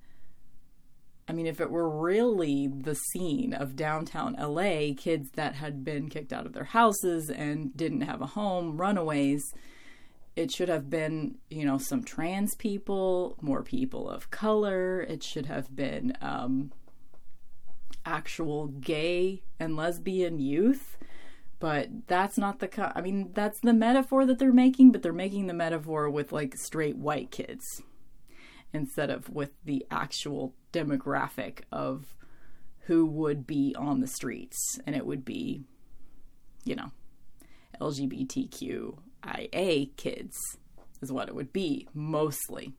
Speaker 1: I mean, if it were really the scene of downtown LA, kids that had been kicked out of their houses and didn't have a home, runaways, it should have been, you know, some trans people, more people of color. It should have been um, actual gay and lesbian youth. But that's not the. Co- I mean, that's the metaphor that they're making, but they're making the metaphor with like straight white kids instead of with the actual demographic of who would be on the streets. And it would be, you know, LGBTQ IA kids is what it would be mostly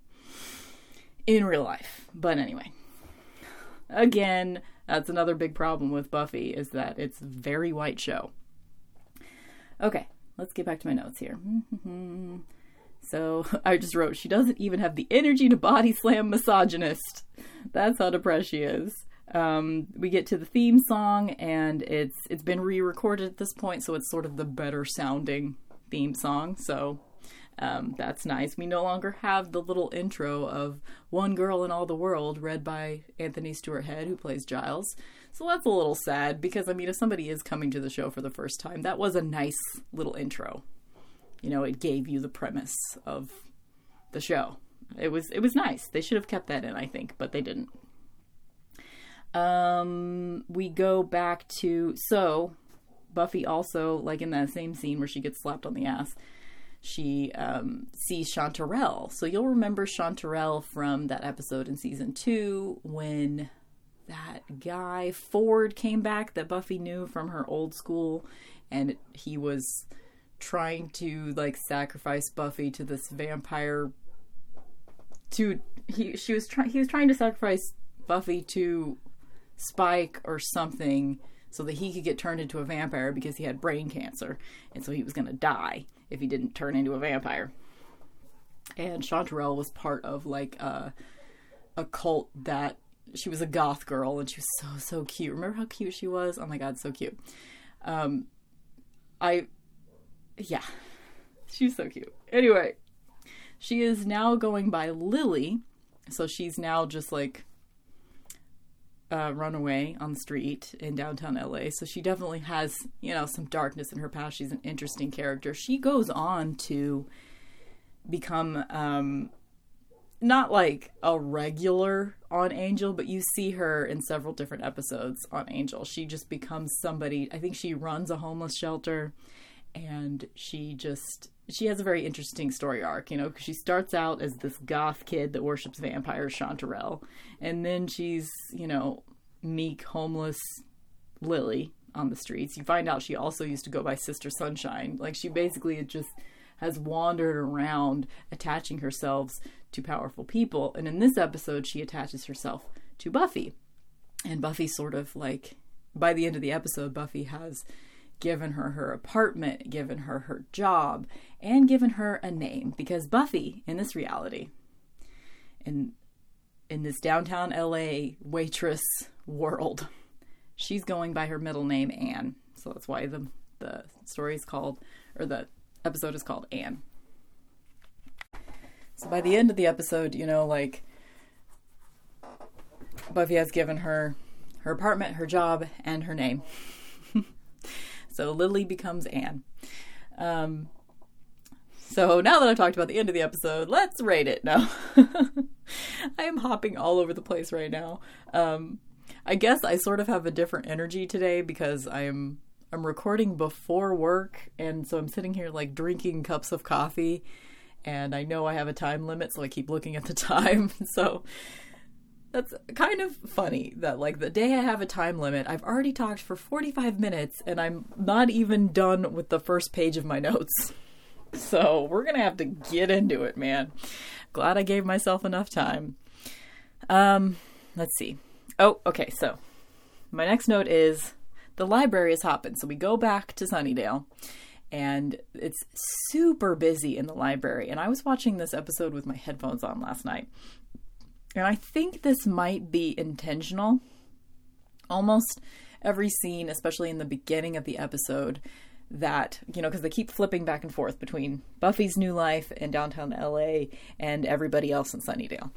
Speaker 1: in real life. But anyway, again, that's another big problem with Buffy is that it's very white show. Okay, let's get back to my notes here. So I just wrote, she doesn't even have the energy to body slam misogynist. That's how depressed she is. Um, we get to the theme song, and it's it's been re-recorded at this point, so it's sort of the better sounding theme song. So um, that's nice. We no longer have the little intro of One Girl in All the World read by Anthony Stewart Head, who plays Giles. So that's a little sad because, I mean, if somebody is coming to the show for the first time, that was a nice little intro. You know, it gave you the premise of the show. It was it was nice. They should have kept that in, I think, but they didn't. Um, we go back to so Buffy also, like in that same scene where she gets slapped on the ass, she um, sees Chanterelle. So you'll remember Chanterelle from that episode in season two when that guy Ford came back that Buffy knew from her old school, and he was trying to like sacrifice Buffy to this vampire. To he she was trying he was trying to sacrifice Buffy to Spike or something so that he could get turned into a vampire because he had brain cancer. And so he was going to die if he didn't turn into a vampire. And Chanterelle was part of like a, a cult that she was a goth girl and she was so, so cute. Remember how cute she was? Oh my God, so cute. Um, I, yeah, she's so cute. Anyway, she is now going by Lily. So she's now just like uh, runaway on the street in downtown LA. So she definitely has, you know, some darkness in her past. She's an interesting character. She goes on to become um, not like a regular on Angel, but you see her in several different episodes on Angel. She just becomes somebody. I think she runs a homeless shelter and she just she has a very interesting story arc, you know, because she starts out as this goth kid that worships vampires, Chanterelle, and then she's, you know, meek, homeless Lily on the streets. You find out she also used to go by Sister Sunshine. Like she basically just has wandered around attaching herself to powerful people. And in this episode, she attaches herself to Buffy. And Buffy sort of like, by the end of the episode, Buffy has given her her apartment, given her her job, and given her a name because Buffy in this reality in in this downtown LA waitress world, she's going by her middle name Anne. So that's why the the story is called or the episode is called Anne. So by the end of the episode, you know, like Buffy has given her her apartment, her job, and her name. So Lily becomes Anne. Um, So now that I've talked about the end of the episode, let's rate it. No, I am hopping all over the place right now. Um, I guess I sort of have a different energy today because I'm I'm recording before work, and so I'm sitting here like drinking cups of coffee, and I know I have a time limit, so I keep looking at the time. so that's kind of funny that like the day I have a time limit, I've already talked for 45 minutes, and I'm not even done with the first page of my notes. So we're gonna have to get into it, man. Glad I gave myself enough time. Um, let's see. Oh, okay, so my next note is the library is hopping. So we go back to Sunnydale and it's super busy in the library. And I was watching this episode with my headphones on last night. And I think this might be intentional. Almost every scene, especially in the beginning of the episode, that, you know, because they keep flipping back and forth between Buffy's new life in downtown LA and everybody else in Sunnydale.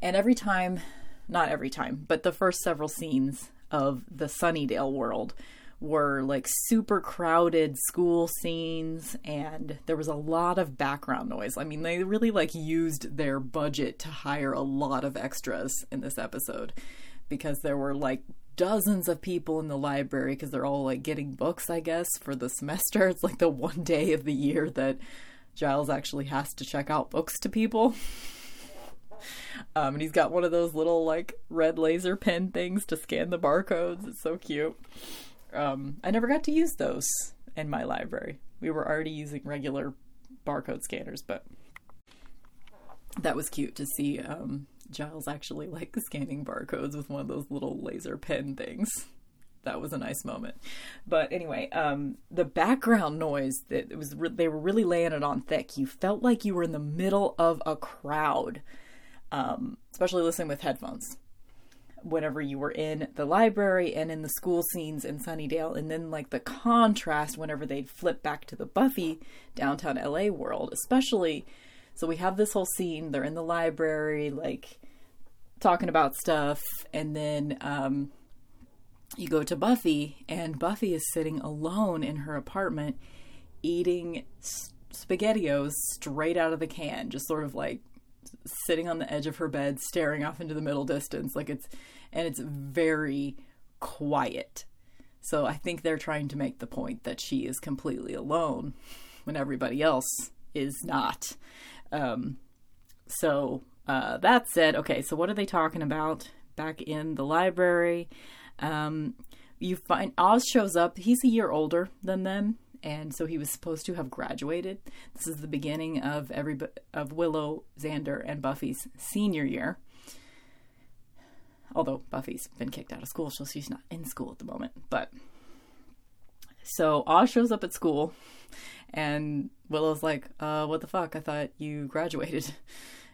Speaker 1: And every time, not every time, but the first several scenes of the Sunnydale world were like super crowded school scenes and there was a lot of background noise. I mean, they really like used their budget to hire a lot of extras in this episode because there were like dozens of people in the library because they're all like getting books, I guess, for the semester. It's like the one day of the year that Giles actually has to check out books to people. Um, and he's got one of those little like red laser pen things to scan the barcodes. It's so cute. Um, I never got to use those in my library. We were already using regular barcode scanners, but that was cute to see um, Giles actually like scanning barcodes with one of those little laser pen things. That was a nice moment. But anyway, um, the background noise that was re- they were really laying it on thick. You felt like you were in the middle of a crowd, um, especially listening with headphones whenever you were in the library and in the school scenes in Sunnydale, and then like the contrast whenever they'd flip back to the Buffy downtown LA world, especially. So we have this whole scene, they're in the library, like talking about stuff, and then um, you go to Buffy, and Buffy is sitting alone in her apartment eating spaghettios straight out of the can, just sort of like sitting on the edge of her bed, staring off into the middle distance. Like it's, and it's very quiet. So I think they're trying to make the point that she is completely alone when everybody else is not. Um, so uh, that said, okay, so what are they talking about back in the library? Um, you find Oz shows up. He's a year older than them and so he was supposed to have graduated. This is the beginning of every of Willow, Xander, and Buffy's senior year. Although Buffy's been kicked out of school, so she's not in school at the moment. But so Oz shows up at school, and Willow's like, uh, "What the fuck? I thought you graduated."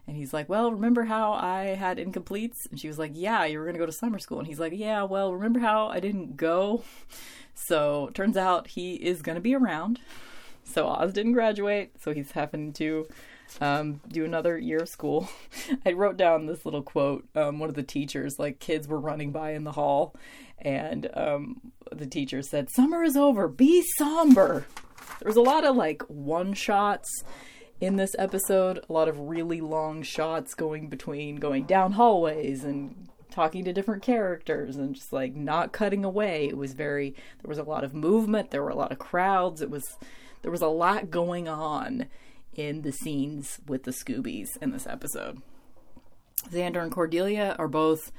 Speaker 1: And he's like, Well, remember how I had incompletes? And she was like, Yeah, you were going to go to summer school. And he's like, Yeah, well, remember how I didn't go? So turns out he is going to be around. So Oz didn't graduate, so he's having to um, do another year of school. I wrote down this little quote. Um, one of the teachers, like kids were running by in the hall, and um, the teacher said, "Summer is over. Be somber." There was a lot of like one shots in this episode. A lot of really long shots going between going down hallways and talking to different characters and just like not cutting away. It was very there was a lot of movement, there were a lot of crowds. It was there was a lot going on in the scenes with the Scoobies in this episode. Xander and Cordelia are both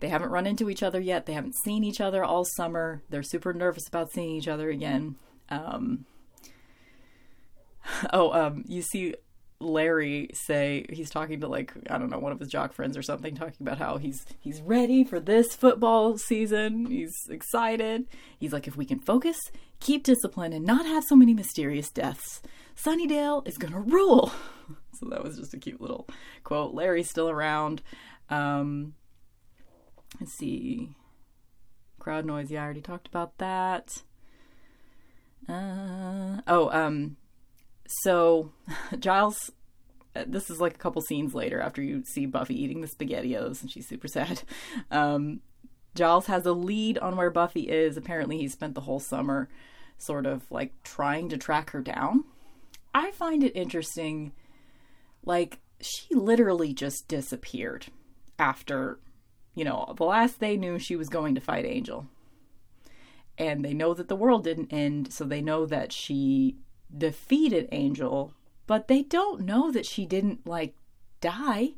Speaker 1: they haven't run into each other yet. They haven't seen each other all summer. They're super nervous about seeing each other again. Um, oh, um, you see Larry say he's talking to like I don't know one of his jock friends or something talking about how he's he's ready for this football season. He's excited. He's like if we can focus, keep discipline and not have so many mysterious deaths, Sunnydale is to rule. so that was just a cute little quote. Larry's still around. Um let's see. Crowd noise. Yeah, I already talked about that. Uh, oh, um so Giles uh, this is like a couple scenes later after you see Buffy eating the spaghettios and she's super sad. Um, Giles has a lead on where Buffy is. Apparently, he spent the whole summer sort of like trying to track her down. I find it interesting. Like, she literally just disappeared after, you know, the last they knew she was going to fight Angel. And they know that the world didn't end, so they know that she defeated Angel, but they don't know that she didn't, like, die.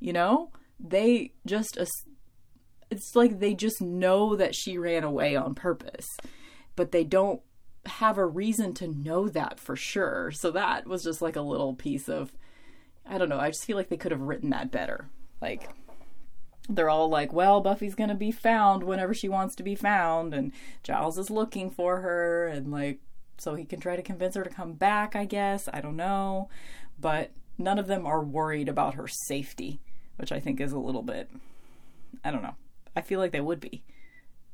Speaker 1: You know? They just, it's like they just know that she ran away on purpose, but they don't have a reason to know that for sure. So that was just like a little piece of I don't know, I just feel like they could have written that better. Like they're all like, well, Buffy's going to be found whenever she wants to be found and Giles is looking for her and like so he can try to convince her to come back, I guess. I don't know. But none of them are worried about her safety, which I think is a little bit I don't know. I feel like they would be.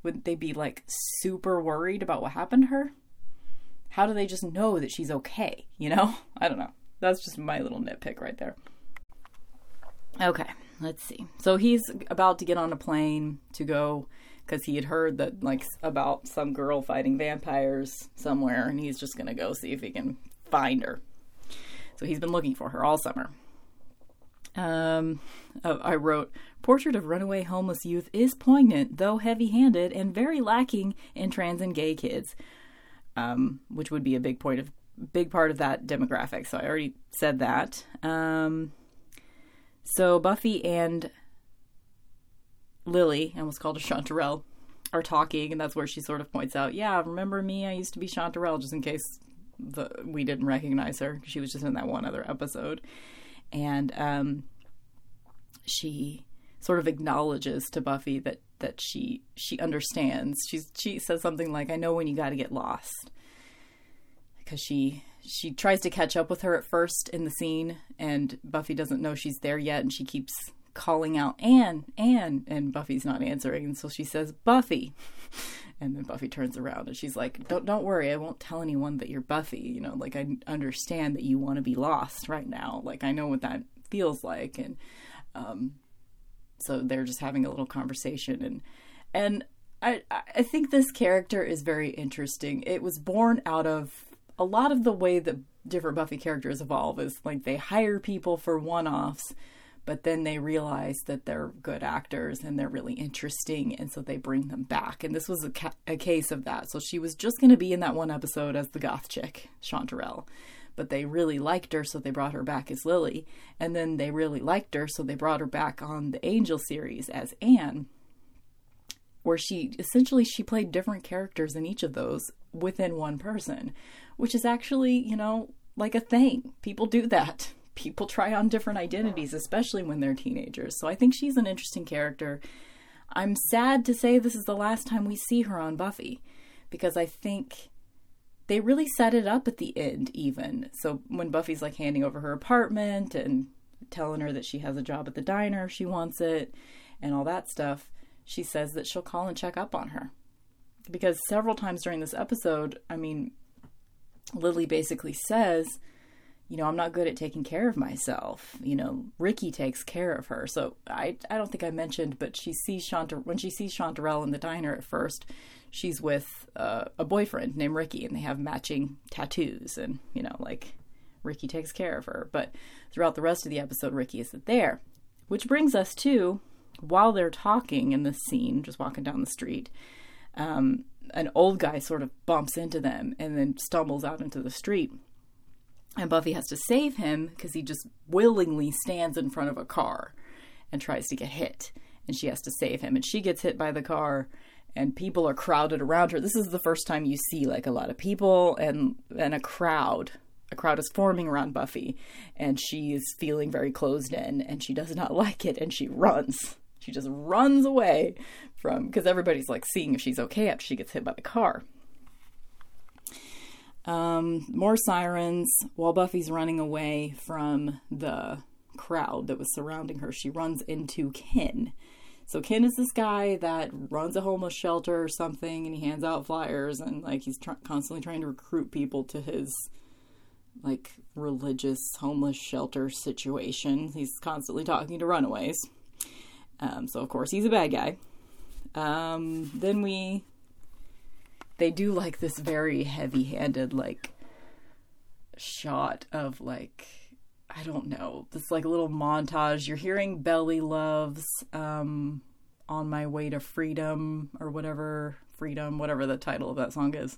Speaker 1: Wouldn't they be like super worried about what happened to her? How do they just know that she's okay? You know? I don't know. That's just my little nitpick right there. Okay, let's see. So he's about to get on a plane to go because he had heard that like about some girl fighting vampires somewhere, and he's just gonna go see if he can find her. So he's been looking for her all summer. Um, oh, I wrote, Portrait of Runaway Homeless Youth is poignant, though heavy handed, and very lacking in trans and gay kids, um, which would be a big point of big part of that demographic. So I already said that. Um, so Buffy and Lily, I almost called her Chanterelle, are talking, and that's where she sort of points out, "Yeah, remember me? I used to be Chanterelle," just in case the we didn't recognize her. She was just in that one other episode and um, she sort of acknowledges to Buffy that that she she understands. She's she says something like, "I know when you got to get lost," because she she tries to catch up with her at first in the scene, and Buffy doesn't know she's there yet, and she keeps calling out Anne, Anne, and Buffy's not answering, and so she says Buffy, and then Buffy turns around and she's like, "Don't don't worry, I won't tell anyone that you're Buffy. You know, like I understand that you want to be lost right now. Like I know what that feels like." And um, so they're just having a little conversation, and and I I think this character is very interesting. It was born out of a lot of the way that different Buffy characters evolve is like they hire people for one-offs but then they realize that they're good actors and they're really interesting and so they bring them back. And this was a, ca- a case of that. So she was just going to be in that one episode as the goth chick chanterelle. But they really liked her so they brought her back as lily. And then they really liked her so they brought her back on the angel series as anne where she essentially she played different characters in each of those within one person which is actually you know like a thing. People do that people try on different identities, especially when they're teenagers. So I think she's an interesting character. I'm sad to say this is the last time we see her on Buffy because I think they really set it up at the end, even. So when Buffy's like handing over her apartment and telling her that she has a job at the diner she wants it and all that stuff, she says that she'll call and check up on her. Because several times during this episode, I mean, Lily basically says, you know, I'm not good at taking care of myself. You know, Ricky takes care of her. So I, I don't think I mentioned, but she sees Chanter when she sees Chanterelle in the diner at first. She's with uh, a boyfriend named Ricky, and they have matching tattoos, and you know, like Ricky takes care of her. But throughout the rest of the episode, Ricky isn't there, which brings us to while they're talking in this scene, just walking down the street. Um, an old guy sort of bumps into them and then stumbles out into the street and Buffy has to save him because he just willingly stands in front of a car and tries to get hit. And she has to save him. And she gets hit by the car and people are crowded around her. This is the first time you see like a lot of people and and a crowd. A crowd is forming around Buffy and she's feeling very closed in and she does not like it and she runs. She just runs away from because everybody's like seeing if she's okay after she gets hit by the car. Um, more sirens while Buffy's running away from the crowd that was surrounding her. She runs into Ken. So Ken is this guy that runs a homeless shelter or something, and he hands out flyers and like he's tr- constantly trying to recruit people to his like religious homeless shelter situation. He's constantly talking to runaways. Um, so of course he's a bad guy. Um, then we they do like this very heavy-handed like shot of like I don't know, this like little montage. You're hearing Belly Loves um on my way to freedom or whatever, freedom, whatever the title of that song is.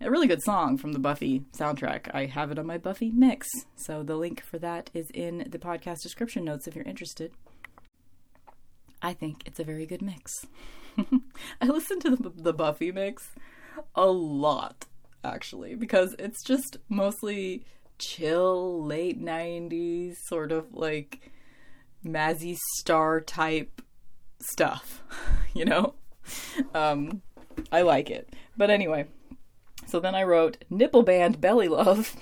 Speaker 1: A really good song from the Buffy soundtrack. I have it on my Buffy mix. So the link for that is in the podcast description notes if you're interested. I think it's a very good mix. I listen to the, the Buffy mix a lot, actually, because it's just mostly chill, late 90s, sort of like Mazzy Star type stuff, you know? Um, I like it. But anyway, so then I wrote Nipple Band Belly Love,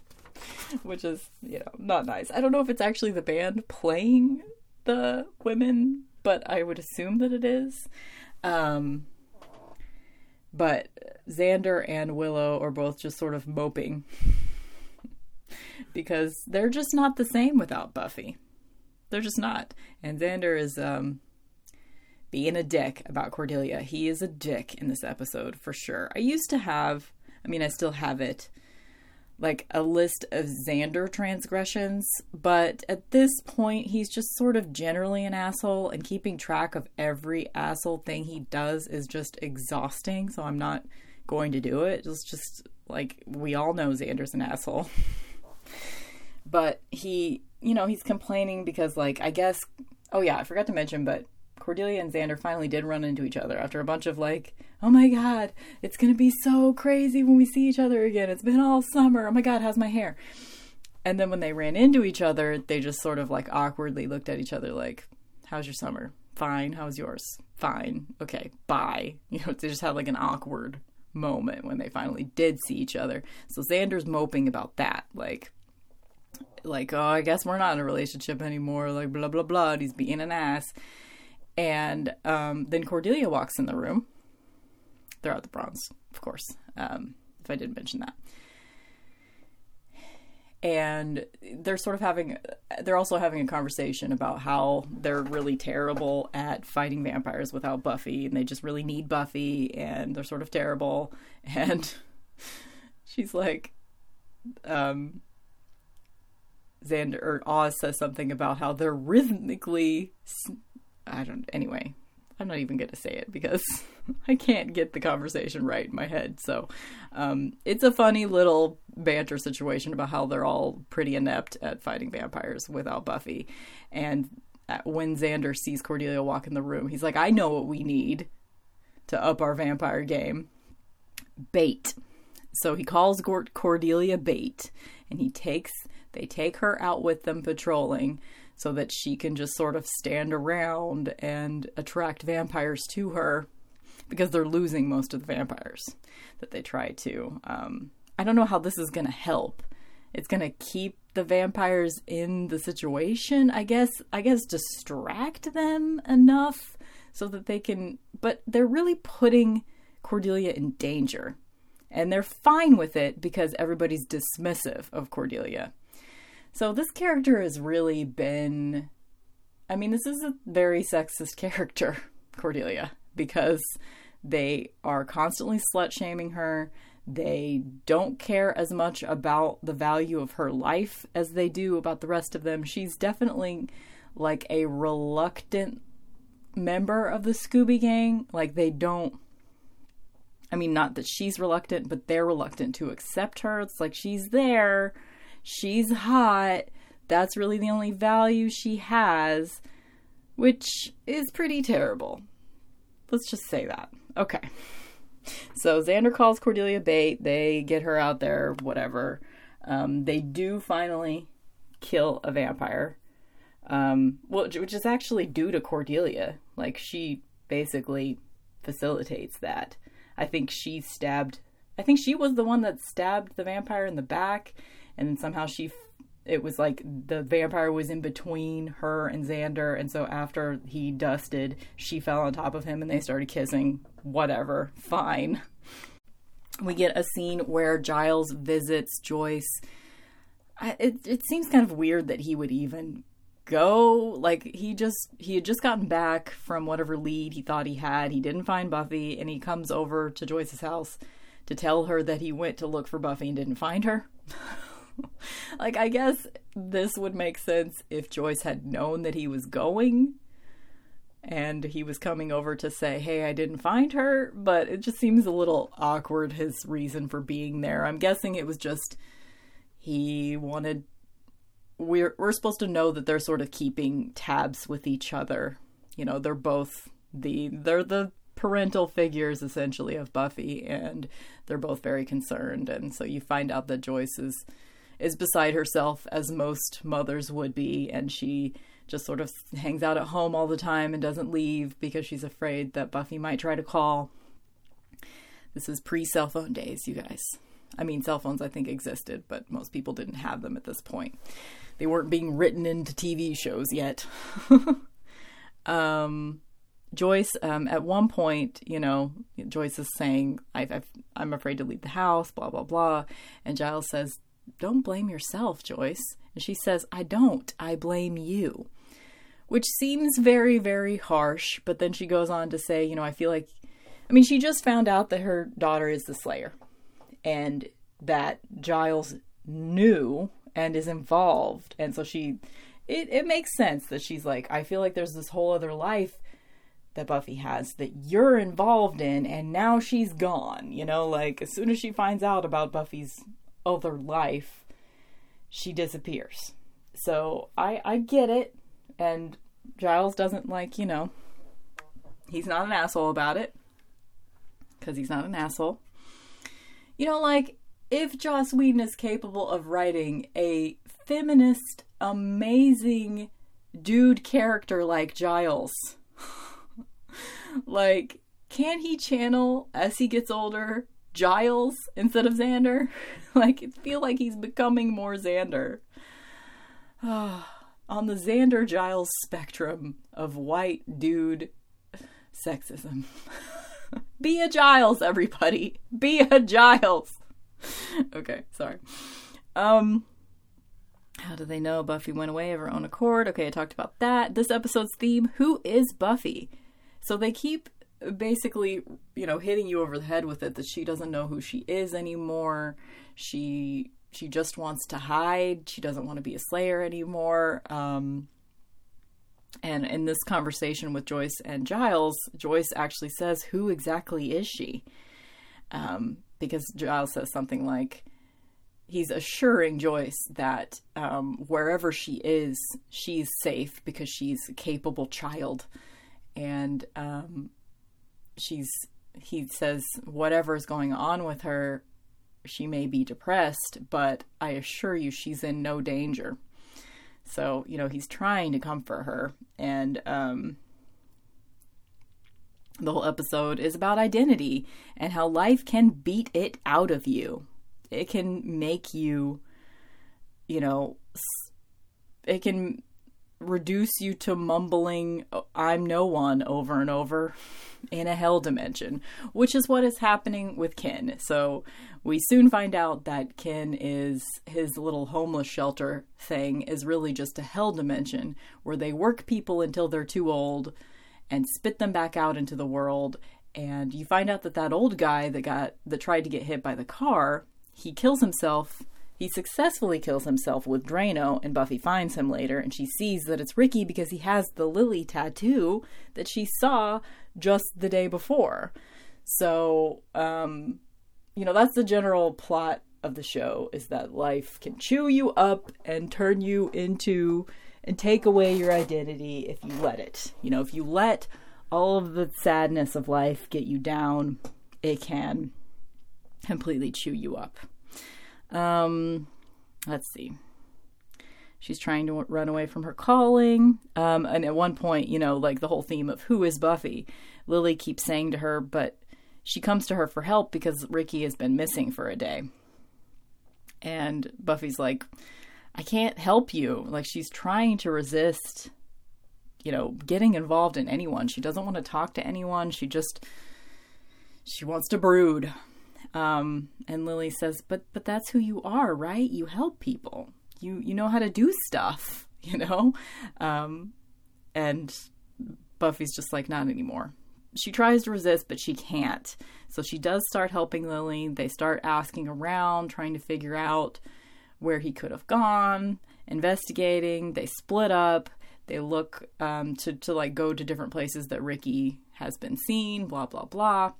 Speaker 1: which is, you know, not nice. I don't know if it's actually the band playing the women, but I would assume that it is. Um, but Xander and Willow are both just sort of moping because they're just not the same without Buffy. They're just not. And Xander is um, being a dick about Cordelia. He is a dick in this episode for sure. I used to have, I mean, I still have it, like a list of Xander transgressions, but at this point, he's just sort of generally an asshole, and keeping track of every asshole thing he does is just exhausting, so I'm not going to do it. It's just like we all know Xander's an asshole. but he, you know, he's complaining because, like, I guess, oh yeah, I forgot to mention, but Cordelia and Xander finally did run into each other after a bunch of like, oh my god, it's gonna be so crazy when we see each other again. It's been all summer. Oh my god, how's my hair? And then when they ran into each other, they just sort of like awkwardly looked at each other like, how's your summer? Fine. How's yours? Fine. Okay, bye. You know, they just had like an awkward moment when they finally did see each other. So Xander's moping about that. Like, like, oh, I guess we're not in a relationship anymore. Like, blah, blah, blah. He's being an ass. And um, then Cordelia walks in the room. They're at the Bronze, of course, um, if I didn't mention that. And they're sort of having, they're also having a conversation about how they're really terrible at fighting vampires without Buffy, and they just really need Buffy, and they're sort of terrible. And she's like, um, Xander or Oz says something about how they're rhythmically I don't. Anyway, I'm not even going to say it because I can't get the conversation right in my head. So um, it's a funny little banter situation about how they're all pretty inept at fighting vampires without Buffy. And when Xander sees Cordelia walk in the room, he's like, I know what we need to up our vampire game bait. So he calls Cordelia bait and he takes they take her out with them patrolling so that she can just sort of stand around and attract vampires to her because they're losing most of the vampires that they try to. Um, I don't know how this is going to help. It's going to keep the vampires in the situation, I guess. I guess distract them enough so that they can. But they're really putting Cordelia in danger. And they're fine with it because everybody's dismissive of Cordelia. So this character has really been. I mean, this is a very sexist character, Cordelia, because they are constantly slut shaming her. They don't care as much about the value of her life as they do about the rest of them. She's definitely like a reluctant member of the Scooby Gang. Like, they don't. I mean, not that she's reluctant, but they're reluctant to accept her. It's like she's there, she's hot. That's really the only value she has, which is pretty terrible. Let's just say that. Okay. So Xander calls Cordelia bait. They get her out there, whatever. Um, they do finally kill a vampire. Um, which is actually due to Cordelia. Like, she basically facilitates that. I think she stabbed. I think she was the one that stabbed the vampire in the back and somehow she it was like the vampire was in between her and Xander, and so after he dusted, she fell on top of him and they started kissing. Whatever, fine. We get a scene where Giles visits Joyce. It it seems kind of weird that he would even go. Like he just he had just gotten back from whatever lead he thought he had. He didn't find Buffy, and he comes over to Joyce's house to tell her that he went to look for Buffy and didn't find her like, I guess this would make sense if Joyce had known that he was going and he was coming over to say, Hey, I didn't find her, but it just seems a little awkward, his reason for being there. I'm guessing it was just he wanted. We're, we're supposed to know that they're sort of keeping tabs with each other. You know, they're both the they're the parental figures essentially of Buffy and they're both very concerned and so you find out that Joyce is is beside herself as most mothers would be and she just sort of hangs out at home all the time and doesn't leave because she's afraid that Buffy might try to call. This is pre cell phone days, you guys. I mean, cell phones I think existed, but most people didn't have them at this point. They weren't being written into TV shows yet. um, Joyce, um, at one point, you know, Joyce is saying, i am afraid to leave the house, blah, blah, blah. And Giles says, Don't blame yourself, Joyce. And she says, I don't. I blame you which seems very, very harsh. But then she goes on to say, you know, I feel like, I mean, she just found out that her daughter is the Slayer and that Giles knew and is involved. And so she, it, it makes sense that she's like, I feel like there's this whole other life that Buffy has that you're involved in, and now she's gone. You know, like as soon as she finds out about Buffy's other life, she disappears. So I I get it and Giles doesn't like, you know, he's not an asshole about it because he's not an asshole. You know, like if Joss Whedon is capable of writing a feminist, amazing dude character like Giles, like, can he channel as he gets older Giles instead of Xander? like, it feel like he's becoming more Xander. on the Xander Giles spectrum of white dude sexism. Be a Giles, everybody. Be a Giles. okay, sorry. Um how do they know Buffy went away of her own accord? Okay, I talked about that. This episode's theme, who is Buffy? So they keep basically, you know, hitting you over the head with it that she doesn't know who she is anymore. She she just wants to hide. She doesn't want to be a slayer anymore. Um, and in this conversation with Joyce and Giles, Joyce actually says, Who exactly is she? Um, because Giles says something like, He's assuring Joyce that um, wherever she is, she's safe because she's a capable child. And um, she's, he says, whatever's going on with her, she may be depressed, but I assure you she's in no danger. So, you know, he's trying to comfort her. And um, the whole episode is about identity and how life can beat it out of you. It can make you, you know, it can reduce you to mumbling, I'm no one over and over in a hell dimension, which is what is happening with Ken. So we soon find out that Ken is his little homeless shelter thing is really just a hell dimension where they work people until they're too old and spit them back out into the world. And you find out that that old guy that got that tried to get hit by the car, he kills himself he successfully kills himself with Drano, and Buffy finds him later, and she sees that it's Ricky because he has the Lily tattoo that she saw just the day before. So, um, you know, that's the general plot of the show is that life can chew you up and turn you into and take away your identity if you let it. You know, if you let all of the sadness of life get you down, it can completely chew you up. Um, let's see. She's trying to run away from her calling. Um, and at one point, you know, like the whole theme of who is Buffy, Lily keeps saying to her, but she comes to her for help because Ricky has been missing for a day. And Buffy's like, I can't help you. Like she's trying to resist, you know, getting involved in anyone. She doesn't want to talk to anyone. She just she wants to brood. Um, and Lily says, "But but that's who you are, right? You help people. You you know how to do stuff, you know." Um, and Buffy's just like, "Not anymore. she tries to resist, but she can't. So she does start helping Lily. They start asking around, trying to figure out where he could have gone, investigating. They split up. They look um, to to like go to different places that Ricky has been seen. Blah blah blah.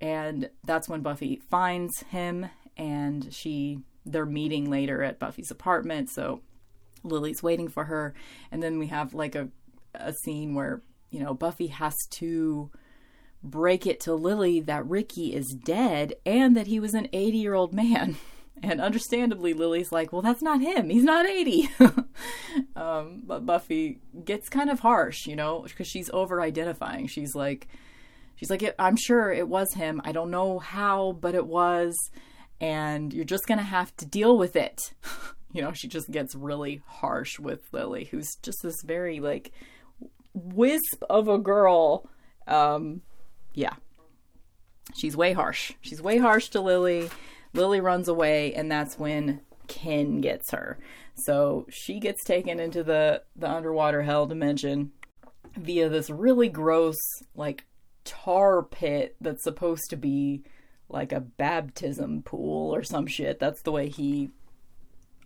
Speaker 1: And that's when Buffy finds him, and she they're meeting later at Buffy's apartment. So Lily's waiting for her, and then we have like a a scene where you know Buffy has to break it to Lily that Ricky is dead and that he was an 80 year old man. And understandably, Lily's like, well, that's not him. He's not 80. um, but Buffy gets kind of harsh, you know, because she's over identifying. She's like, she's like, I'm sure it was him. I don't know how, but it was. And you're just going to have to deal with it. you know, she just gets really harsh with Lily, who's just this very, like, wisp of a girl. Um, yeah. She's way harsh. She's way harsh to Lily. Lily runs away, and that's when Ken gets her. So she gets taken into the, the underwater hell dimension via this really gross, like, tar pit that's supposed to be like a baptism pool or some shit. That's the way he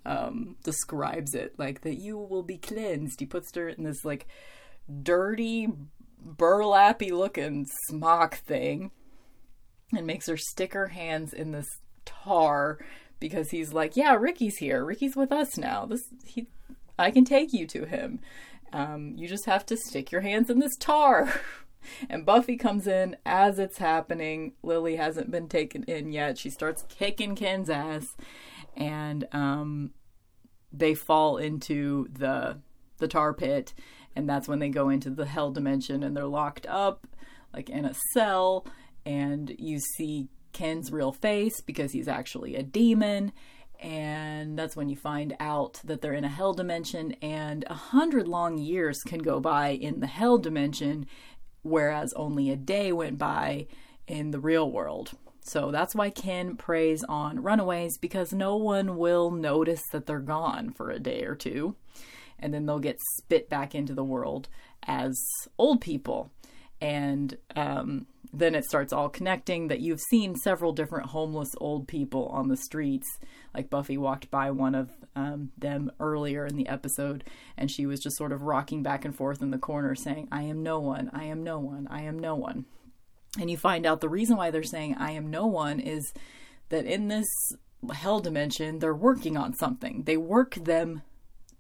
Speaker 1: um, describes it. Like, that you will be cleansed. He puts her in this, like, dirty, burlappy looking smock thing and makes her stick her hands in this tar because he's like, "Yeah, Ricky's here. Ricky's with us now. This he I can take you to him. Um, you just have to stick your hands in this tar." And Buffy comes in as it's happening. Lily hasn't been taken in yet. She starts kicking Ken's ass, and um, they fall into the the tar pit. And that's when they go into the hell dimension and they're locked up like in a cell. And you see Ken's real face because he's actually a demon. And that's when you find out that they're in a hell dimension. And a hundred long years can go by in the hell dimension whereas only a day went by in the real world so that's why ken preys on runaways because no one will notice that they're gone for a day or two and then they'll get spit back into the world as old people. And um, then it starts all connecting that you've seen several different homeless old people on the streets. Like Buffy walked by one of um, them earlier in the episode, and she was just sort of rocking back and forth in the corner saying, I am no one, I am no one, I am no one. And you find out the reason why they're saying, I am no one is that in this hell dimension, they're working on something. They work them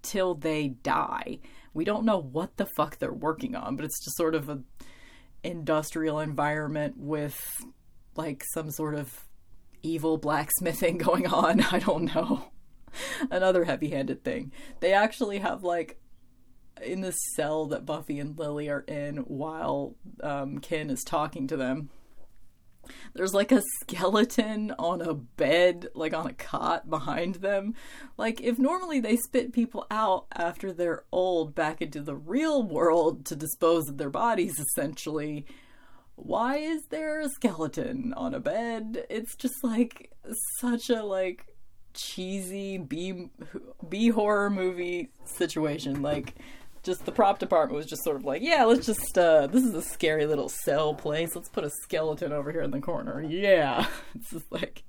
Speaker 1: till they die. We don't know what the fuck they're working on, but it's just sort of a industrial environment with like some sort of evil blacksmithing going on. I don't know. Another heavy-handed thing. They actually have like in the cell that Buffy and Lily are in while um, Ken is talking to them there's like a skeleton on a bed, like on a cot behind them. Like, if normally they spit people out after they're old back into the real world to dispose of their bodies, essentially, why is there a skeleton on a bed? It's just like such a like cheesy B B horror movie situation. Like just the prop department was just sort of like, yeah, let's just uh this is a scary little cell place. Let's put a skeleton over here in the corner. Yeah. It's just like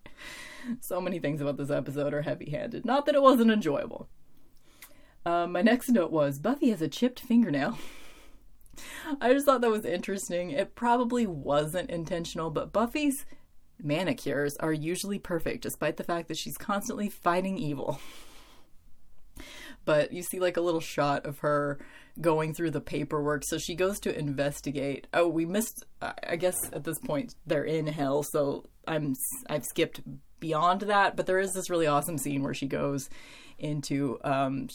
Speaker 1: so many things about this episode are heavy-handed. Not that it wasn't enjoyable. Um, my next note was Buffy has a chipped fingernail. I just thought that was interesting. It probably wasn't intentional, but Buffy's manicures are usually perfect, despite the fact that she's constantly fighting evil but you see like a little shot of her going through the paperwork. So she goes to investigate. Oh, we missed. I guess at this point they're in hell, so I'm I've skipped beyond that. But there is this really awesome scene where she goes into um,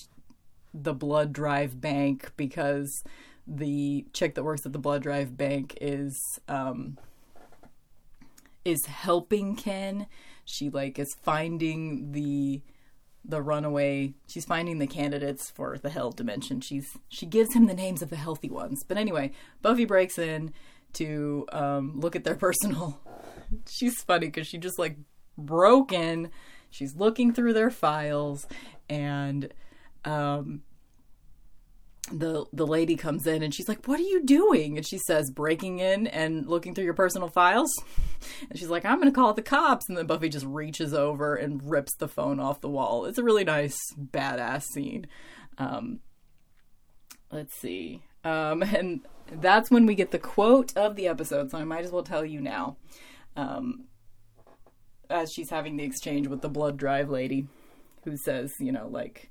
Speaker 1: the blood drive bank because the chick that works at the blood drive bank is um, is helping Ken. She like is finding the the runaway she's finding the candidates for the hell dimension she's she gives him the names of the healthy ones but anyway buffy breaks in to um, look at their personal she's funny because she just like broken. she's looking through their files and um, the the lady comes in and she's like, "What are you doing?" And she says, "Breaking in and looking through your personal files." And she's like, "I'm going to call the cops." And then Buffy just reaches over and rips the phone off the wall. It's a really nice, badass scene. Um, let's see, um, and that's when we get the quote of the episode. So I might as well tell you now, um, as she's having the exchange with the blood drive lady, who says, you know, like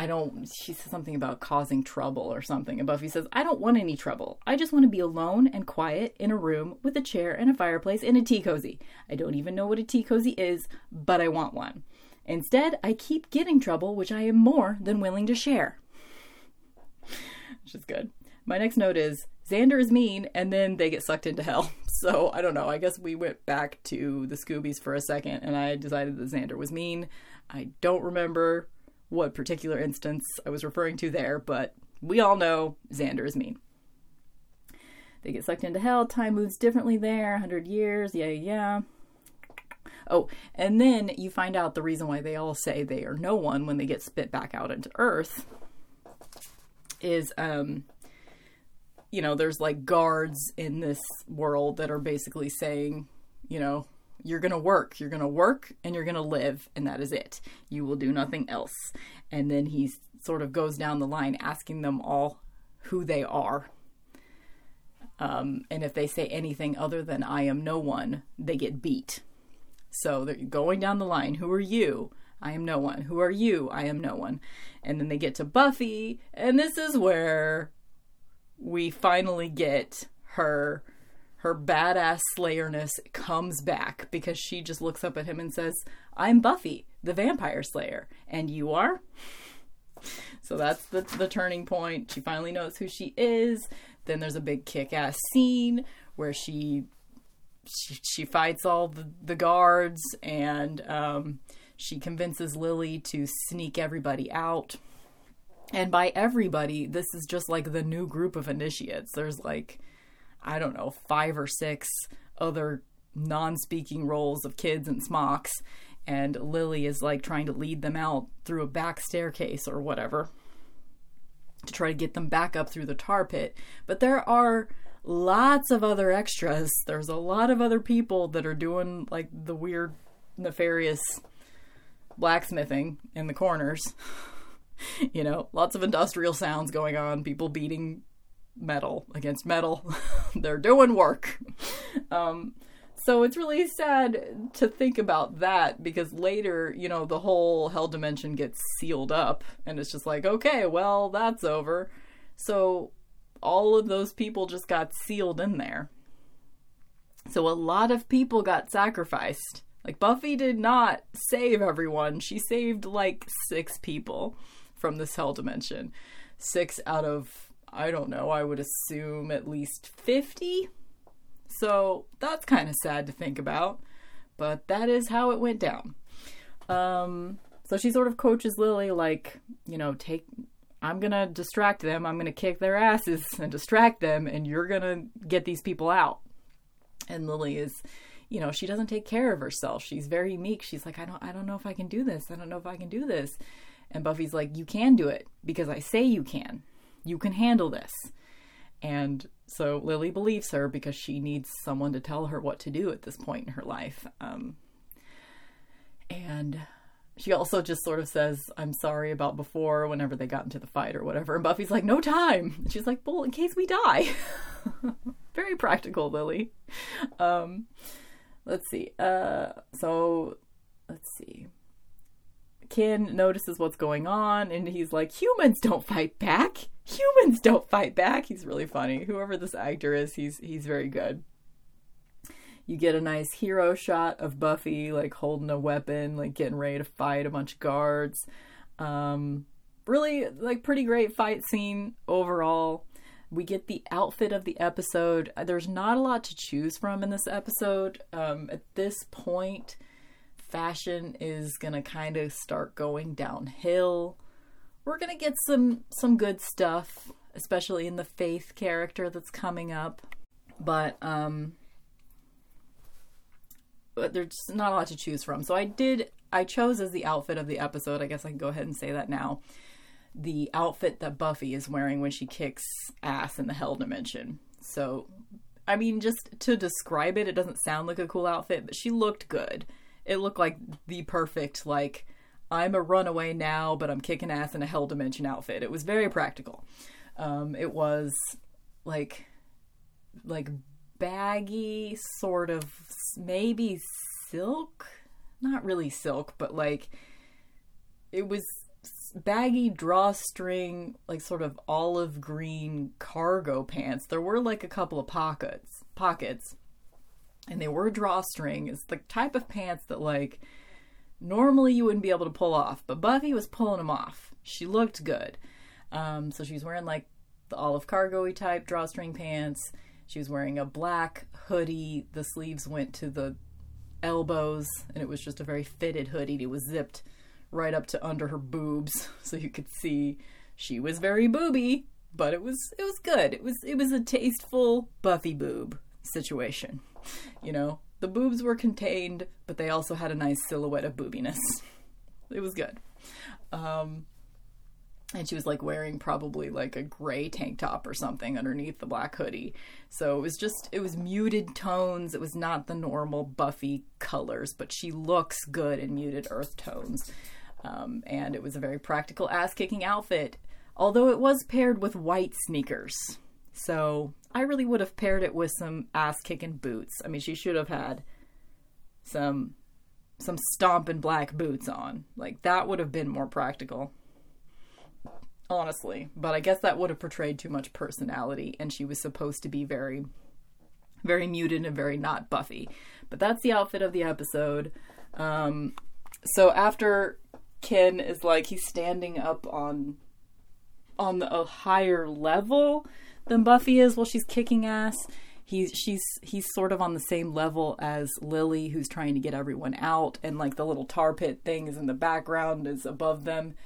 Speaker 1: I don't, she says something about causing trouble or something. And Buffy says, I don't want any trouble. I just want to be alone and quiet in a room with a chair and a fireplace and a tea cozy. I don't even know what a tea cozy is, but I want one. Instead, I keep getting trouble, which I am more than willing to share. Which is good. My next note is Xander is mean, and then they get sucked into hell. So I don't know. I guess we went back to the Scoobies for a second, and I decided that Xander was mean. I don't remember what particular instance I was referring to there, but we all know Xander is mean. They get sucked into hell. Time moves differently there. 100 years. Yeah, yeah. Oh, and then you find out the reason why they all say they are no one when they get spit back out into Earth is, um, you know, there's like guards in this world that are basically saying, you know, you're going to work. You're going to work and you're going to live, and that is it. You will do nothing else. And then he sort of goes down the line asking them all who they are. Um, and if they say anything other than I am no one, they get beat. So they're going down the line. Who are you? I am no one. Who are you? I am no one. And then they get to Buffy, and this is where we finally get her her badass slayerness comes back because she just looks up at him and says, I'm Buffy, the vampire slayer, and you are? So that's the, the turning point. She finally knows who she is. Then there's a big kick ass scene where she, she, she fights all the, the guards and um, she convinces Lily to sneak everybody out. And by everybody, this is just like the new group of initiates. There's like I don't know, five or six other non speaking roles of kids in smocks. And Lily is like trying to lead them out through a back staircase or whatever to try to get them back up through the tar pit. But there are lots of other extras. There's a lot of other people that are doing like the weird, nefarious blacksmithing in the corners. you know, lots of industrial sounds going on, people beating metal against metal. They're doing work. Um, so it's really sad to think about that because later, you know, the whole hell dimension gets sealed up and it's just like, okay, well, that's over. So all of those people just got sealed in there. So a lot of people got sacrificed. Like Buffy did not save everyone. She saved like 6 people from this hell dimension. 6 out of I don't know, I would assume at least 50. So that's kind of sad to think about, but that is how it went down. Um, so she sort of coaches Lily, like, you know, take, I'm gonna distract them, I'm gonna kick their asses and distract them, and you're gonna get these people out. And Lily is, you know, she doesn't take care of herself. She's very meek. She's like, I don't, I don't know if I can do this. I don't know if I can do this. And Buffy's like, you can do it because I say you can. You can handle this. And so Lily believes her because she needs someone to tell her what to do at this point in her life. Um, and she also just sort of says, I'm sorry about before, whenever they got into the fight or whatever. And Buffy's like, no time. And she's like, well, in case we die. Very practical, Lily. Um, let's see. Uh, so, let's see. Ken notices what's going on and he's like, humans don't fight back. Humans don't fight back. He's really funny. Whoever this actor is, he's he's very good. You get a nice hero shot of Buffy like holding a weapon, like getting ready to fight a bunch of guards. Um, really like pretty great fight scene overall. We get the outfit of the episode. There's not a lot to choose from in this episode. Um, at this point, fashion is going to kind of start going downhill. We're to get some some good stuff, especially in the Faith character that's coming up. But um but there's not a lot to choose from. So I did I chose as the outfit of the episode. I guess I can go ahead and say that now. the outfit that Buffy is wearing when she kicks ass in the Hell Dimension. So, I mean, just to describe it, it doesn't sound like a cool outfit, but she looked good. It looked like the perfect, like, I'm a runaway now, but I'm kicking ass in a Hell Dimension outfit. It was very practical. Um, it was like, like baggy, sort of maybe silk, not really silk, but like it was baggy drawstring, like sort of olive green cargo pants. There were like a couple of pockets, pockets, and they were drawstring. It's the type of pants that like normally you wouldn't be able to pull off, but Buffy was pulling them off. She looked good. Um, so she was wearing like the olive cargo type drawstring pants. She was wearing a black hoodie. The sleeves went to the elbows, and it was just a very fitted hoodie. It was zipped right up to under her boobs, so you could see she was very booby, but it was it was good. It was it was a tasteful Buffy boob situation. You know, the boobs were contained, but they also had a nice silhouette of boobiness. It was good. Um, and she was like wearing probably like a gray tank top or something underneath the black hoodie. So it was just it was muted tones. It was not the normal Buffy colors, but she looks good in muted earth tones. Um, and it was a very practical ass kicking outfit, although it was paired with white sneakers. So I really would have paired it with some ass kicking boots. I mean, she should have had some some stomping black boots on. Like that would have been more practical honestly. But I guess that would have portrayed too much personality, and she was supposed to be very, very muted and very not Buffy. But that's the outfit of the episode. Um, so after Ken is like he's standing up on on a higher level than Buffy is. While she's kicking ass. He's she's he's sort of on the same level as Lily, who's trying to get everyone out, and like the little tar pit thing is in the background, is above them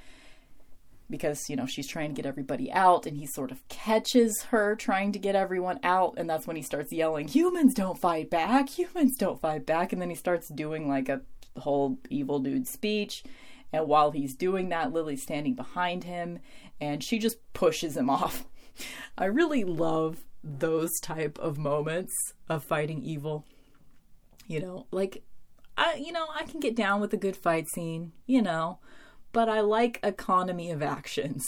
Speaker 1: because you know she's trying to get everybody out and he sort of catches her trying to get everyone out and that's when he starts yelling humans don't fight back! Humans don't fight back! And then he starts doing like a whole evil dude speech and while he's doing that lily's standing behind him and she just pushes him off i really love those type of moments of fighting evil you know like i you know i can get down with a good fight scene you know but I like economy of actions.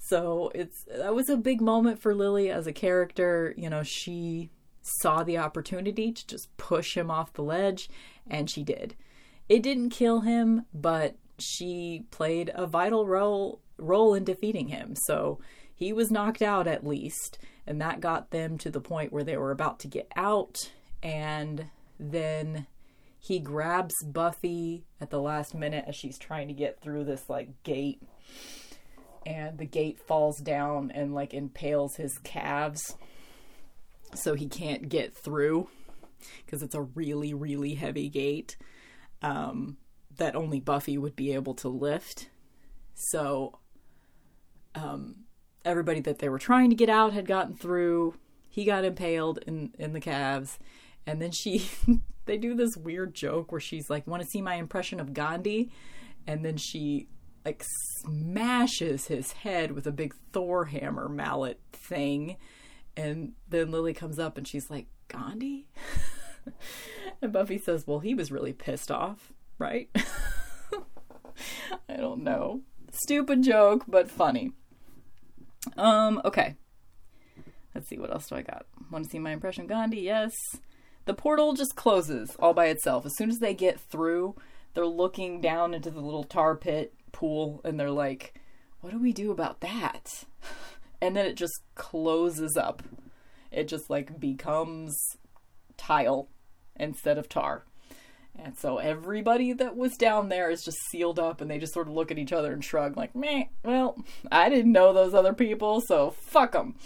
Speaker 1: So it's that was a big moment for Lily as a character. You know, she saw the opportunity to just push him off the ledge, and she did. It didn't kill him, but she played a vital role role in defeating him. So he was knocked out at least, and that got them to the point where they were about to get out, and then he grabs Buffy at the last minute as she's trying to get through this like gate and the gate falls down and like impales his calves so he can't get through because it's a really really heavy gate um, that only Buffy would be able to lift. So um, everybody that they were trying to get out had gotten through he got impaled in in the calves and then she they do this weird joke where she's like, "Want to see my impression of Gandhi?" And then she like smashes his head with a big Thor hammer mallet thing. And then Lily comes up and she's like, "Gandhi?" and Buffy says, "Well, he was really pissed off, right?" I don't know. Stupid joke, but funny. Um, okay. Let's see what else do I got. Want to see my impression of Gandhi? Yes the portal just closes all by itself. As soon as they get through, they're looking down into the little tar pit pool and they're like, what do we do about that? And then it just closes up. It just like becomes tile instead of tar. And so everybody that was down there is just sealed up and they just sort of look at each other and shrug like, meh, well, I didn't know those other people, so fuck them.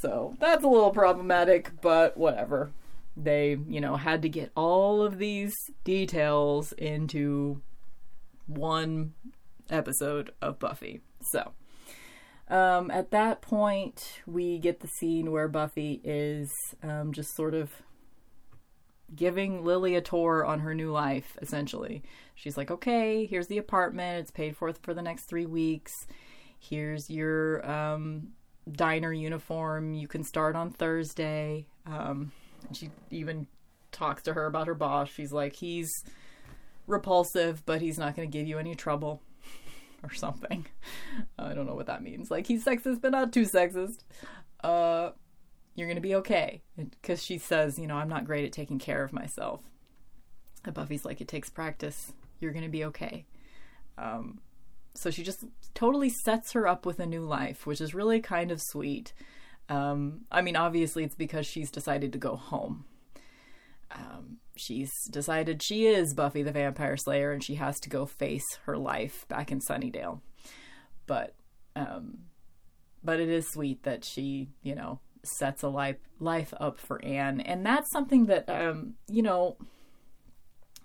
Speaker 1: So that's a little problematic, but whatever they, you know, had to get all of these details into one episode of Buffy. So, um, at that point, we get the scene where Buffy is um, just sort of giving Lily a tour on her new life, essentially. She's like, okay, here's the apartment. It's paid for for the next three weeks. here's your um, diner uniform. You can start on Thursday. Um, she even talks to her about her boss. She's like, he's repulsive, but he's not going to give you any trouble or something. I don't know what that means. Like, he's sexist, but not too sexist. Uh, you're going to be okay. Because she says, you know, I'm not great at taking care of myself. And Buffy's like, it takes practice. You're going to be okay. Um, so she just totally sets her up with a new life, which is really kind of sweet. Um, I mean, obviously, it's because she's decided to go home. Um, she's decided she is Buffy the Vampire Slayer and she has to go face her life back in Sunnydale. But, um, but it is sweet that she, you know, sets a life life up for Anne, and that's something that, um, you know,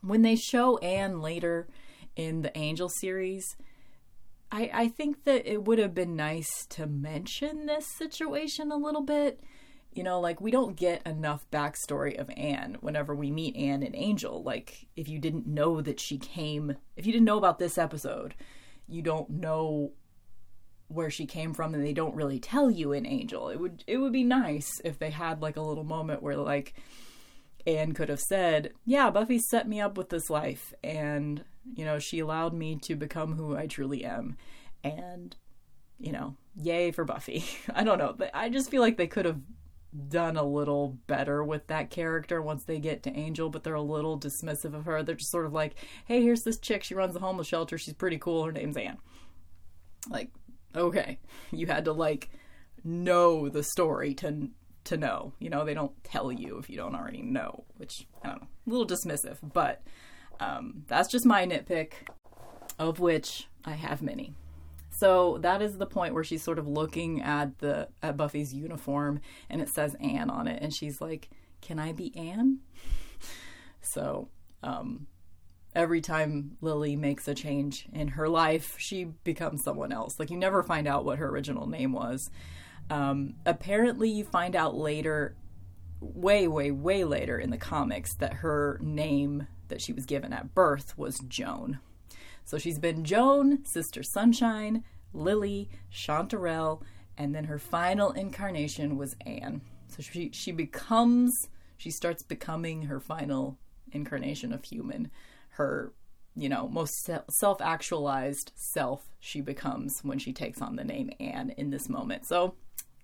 Speaker 1: when they show Anne later in the Angel series, I, I think that it would have been nice to mention this situation a little bit. You know, like we don't get enough backstory of Anne whenever we meet Anne and Angel. Like, if you didn't know that she came, if you didn't know about this episode, you don't know where she came from and they don't really tell you in Angel. It would it would be nice if they had like a little moment where like Anne could have said, "Yeah, Buffy set me up with this life and you know, she allowed me to become who I truly am. And, you know, yay for Buffy. I don't know. I just feel like they could have done a little better with that character once they get to Angel, but they're a little dismissive of her. They're just sort of like, hey, here's this chick. She runs a homeless shelter. She's pretty cool. Her name's Anne. Like, okay. You had to, like, know the story to to know. You know, they don't tell you if you don't already know, which I don't know, a little dismissive, but um, that's just my nitpick, of which I have many. So that is the point where she's sort of looking at the at Buffy's uniform and it says Anne on it, and she's like, "Can I be Anne?" So um, every time Lily makes a change in her life, she becomes someone else. Like you never find out what her original name was. Um, apparently, you find out later, way, way, way later in the comics, that her name that she was given at birth was Joan. So she's been Joan, Sister Sunshine, Lily, Chanterelle, and then her final incarnation was Anne. So she she becomes she starts becoming her final incarnation of human. Her you know most self actualized self she becomes when she takes on the name Anne in this moment. So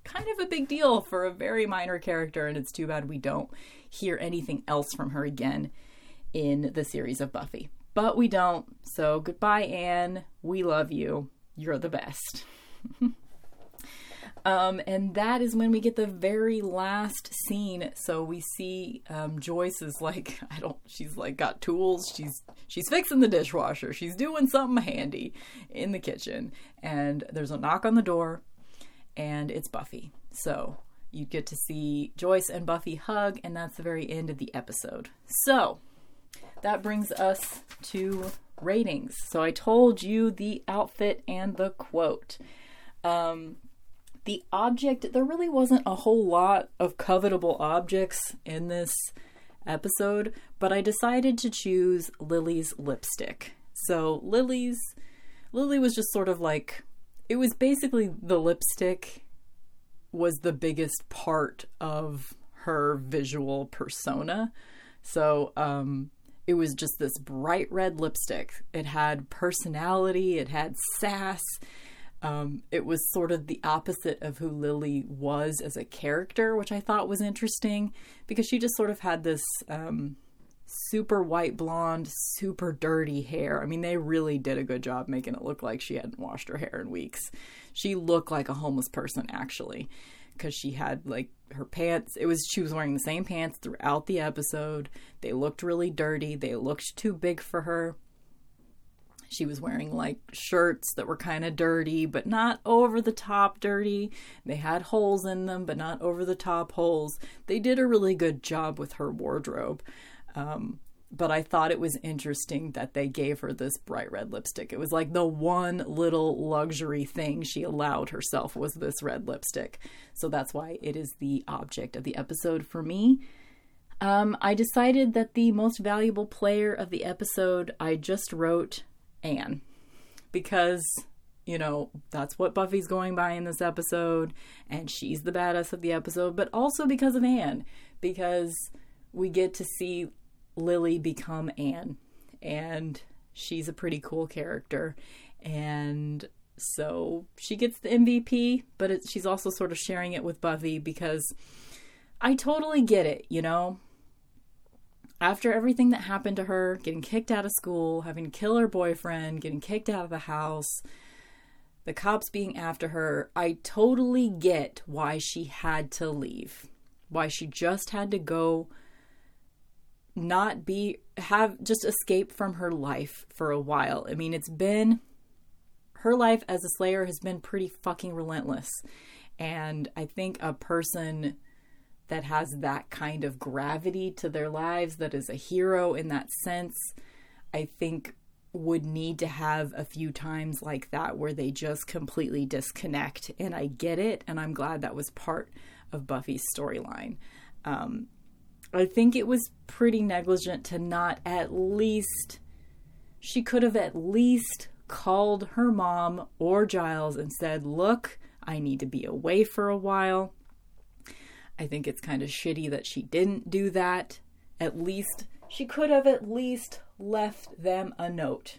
Speaker 1: kind of a big deal for a very minor character, and it's too bad we don't hear anything else from her again in the series of Buffy. But we don't. So goodbye, Anne. We love you. You're the best. um, and that is when we get the very last scene. So we see um, Joyce is like, I don't. She's like got tools. She's she's fixing the dishwasher. She's doing something handy in the kitchen. And there's a knock on the door, and it's Buffy. So you get to see Joyce and Buffy hug, and that's the very end of the episode. So that brings us to ratings. So I told you the outfit and the quote. Um, the object, there really wasn't a whole lot of covetable objects in this episode, but I decided to choose Lily's lipstick. So Lily's Lily was just sort of like it was basically the lipstick was the biggest part of her visual persona. So um it was just this bright red lipstick. It had personality, it had sass. Um, it was sort of the opposite of who Lily was as a character, which I thought was interesting because she just sort of had this um, super white blonde, super dirty hair. I mean, they really did a good job making it look like she hadn't washed her hair in weeks. She looked like a homeless person, actually because she had like her pants it was she was wearing the same pants throughout the episode they looked really dirty they looked too big for her she was wearing like shirts that were kind of dirty but not over the top dirty they had holes in them but not over the top holes they did a really good job with her wardrobe um, but I thought it was interesting that they gave her this bright red lipstick. It was like the one little luxury thing she allowed herself was this red lipstick. So that's why it is the object of the episode for me. Um, I decided that the most valuable player of the episode, I just wrote Anne. Because you know, that's what Buffy's going by in this episode, and she's the badass of the episode, but also because of Anne, because we get to see Lily become Anne, and she's a pretty cool character, and so she gets the MVP, but it, she's also sort of sharing it with Buffy because I totally get it, you know? After everything that happened to her, getting kicked out of school, having to kill her boyfriend, getting kicked out of the house, the cops being after her, I totally get why she had to leave. Why she just had to go not be have just escape from her life for a while. I mean, it's been her life as a slayer has been pretty fucking relentless. And I think a person that has that kind of gravity to their lives, that is a hero in that sense, I think would need to have a few times like that where they just completely disconnect. And I get it, and I'm glad that was part of Buffy's storyline. Um, I think it was pretty negligent to not at least, she could have at least called her mom or Giles and said, Look, I need to be away for a while. I think it's kind of shitty that she didn't do that. At least, she could have at least left them a note.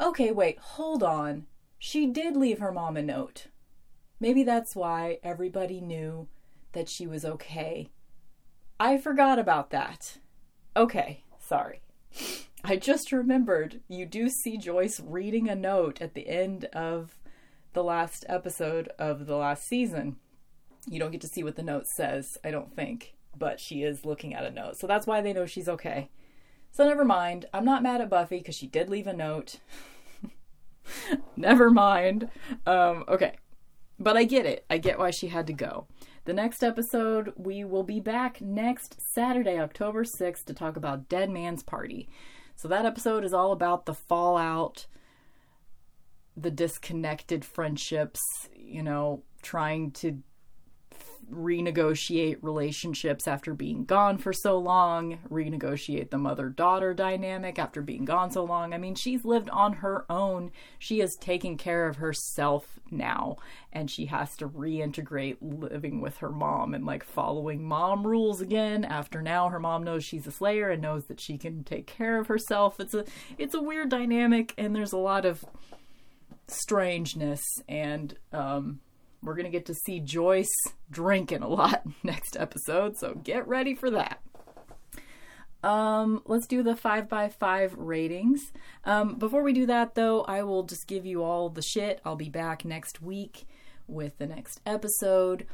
Speaker 1: Okay, wait, hold on. She did leave her mom a note. Maybe that's why everybody knew that she was okay. I forgot about that. Okay, sorry. I just remembered you do see Joyce reading a note at the end of the last episode of the last season. You don't get to see what the note says, I don't think, but she is looking at a note. So that's why they know she's okay. So never mind. I'm not mad at Buffy because she did leave a note. never mind. Um, okay. But I get it. I get why she had to go. The next episode, we will be back next Saturday, October 6th, to talk about Dead Man's Party. So that episode is all about the fallout, the disconnected friendships, you know, trying to renegotiate relationships after being gone for so long, renegotiate the mother daughter dynamic after being gone so long. I mean, she's lived on her own. She is taking care of herself now, and she has to reintegrate living with her mom and like following mom rules again after now her mom knows she's a slayer and knows that she can take care of herself. It's a it's a weird dynamic and there's a lot of strangeness and um we're going to get to see Joyce drinking a lot next episode, so get ready for that. Um, let's do the 5 by 5 ratings. Um, before we do that, though, I will just give you all the shit. I'll be back next week with the next episode.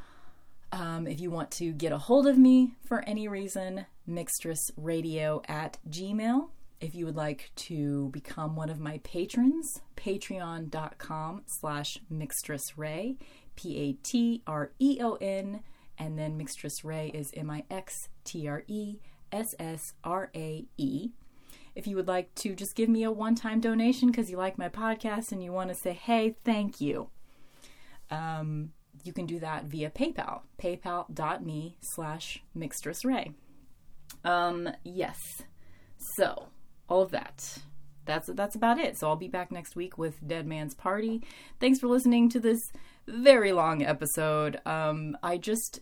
Speaker 1: Um, if you want to get a hold of me for any reason, mixtressradio at gmail. If you would like to become one of my patrons, patreon.com slash mixtressrae. P A T R E O N, and then Mixtress Rae is M I X T R E S S R A E. If you would like to just give me a one time donation because you like my podcast and you want to say, hey, thank you, um, you can do that via PayPal, paypal.me slash mixtressrae. Um, yes. So, all of that that's that's about it. So I'll be back next week with Dead Man's Party. Thanks for listening to this very long episode. Um, I just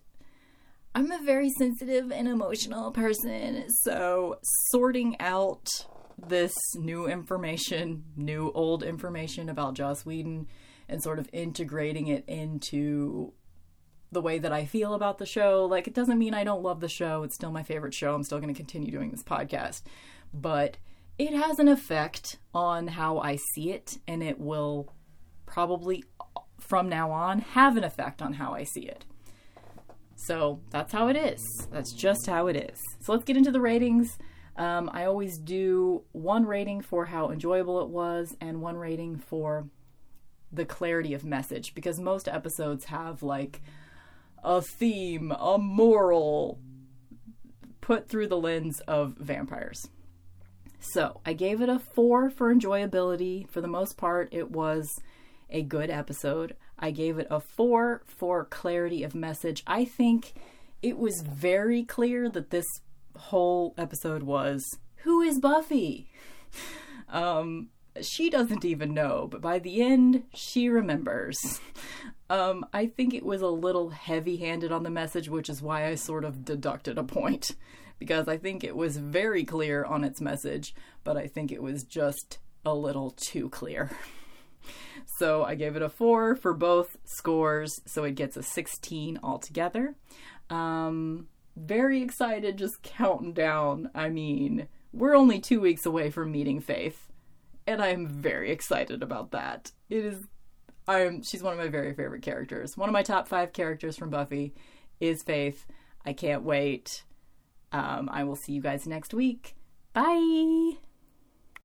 Speaker 1: I'm a very sensitive and emotional person, so sorting out this new information, new old information about Joss Whedon, and sort of integrating it into the way that I feel about the show. Like, it doesn't mean I don't love the show. It's still my favorite show. I'm still going to continue doing this podcast. But it has an effect on how I see it, and it will probably from now on have an effect on how I see it. So that's how it is. That's just how it is. So let's get into the ratings. Um, I always do one rating for how enjoyable it was and one rating for the clarity of message because most episodes have like a theme, a moral put through the lens of vampires. So I gave it a four for enjoyability. For the most part, it was a good episode. I gave it a four for clarity of message. I think it was very clear that this whole episode was who is Buffy? Um, she doesn't even know, but by the end, she remembers. Um, I think it was a little heavy handed on the message, which is why I sort of deducted a point. Because I think it was very clear on its message, but I think it was just a little too clear. So I gave it a four for both scores, so it gets a 16 altogether. Um, very excited, just counting down. I mean, we're only two weeks away from meeting Faith, and I'm very excited about that. It is, I'm. She's one of my very favorite characters. One of my top five characters from Buffy is Faith. I can't wait. Um, I will see you guys next week. Bye.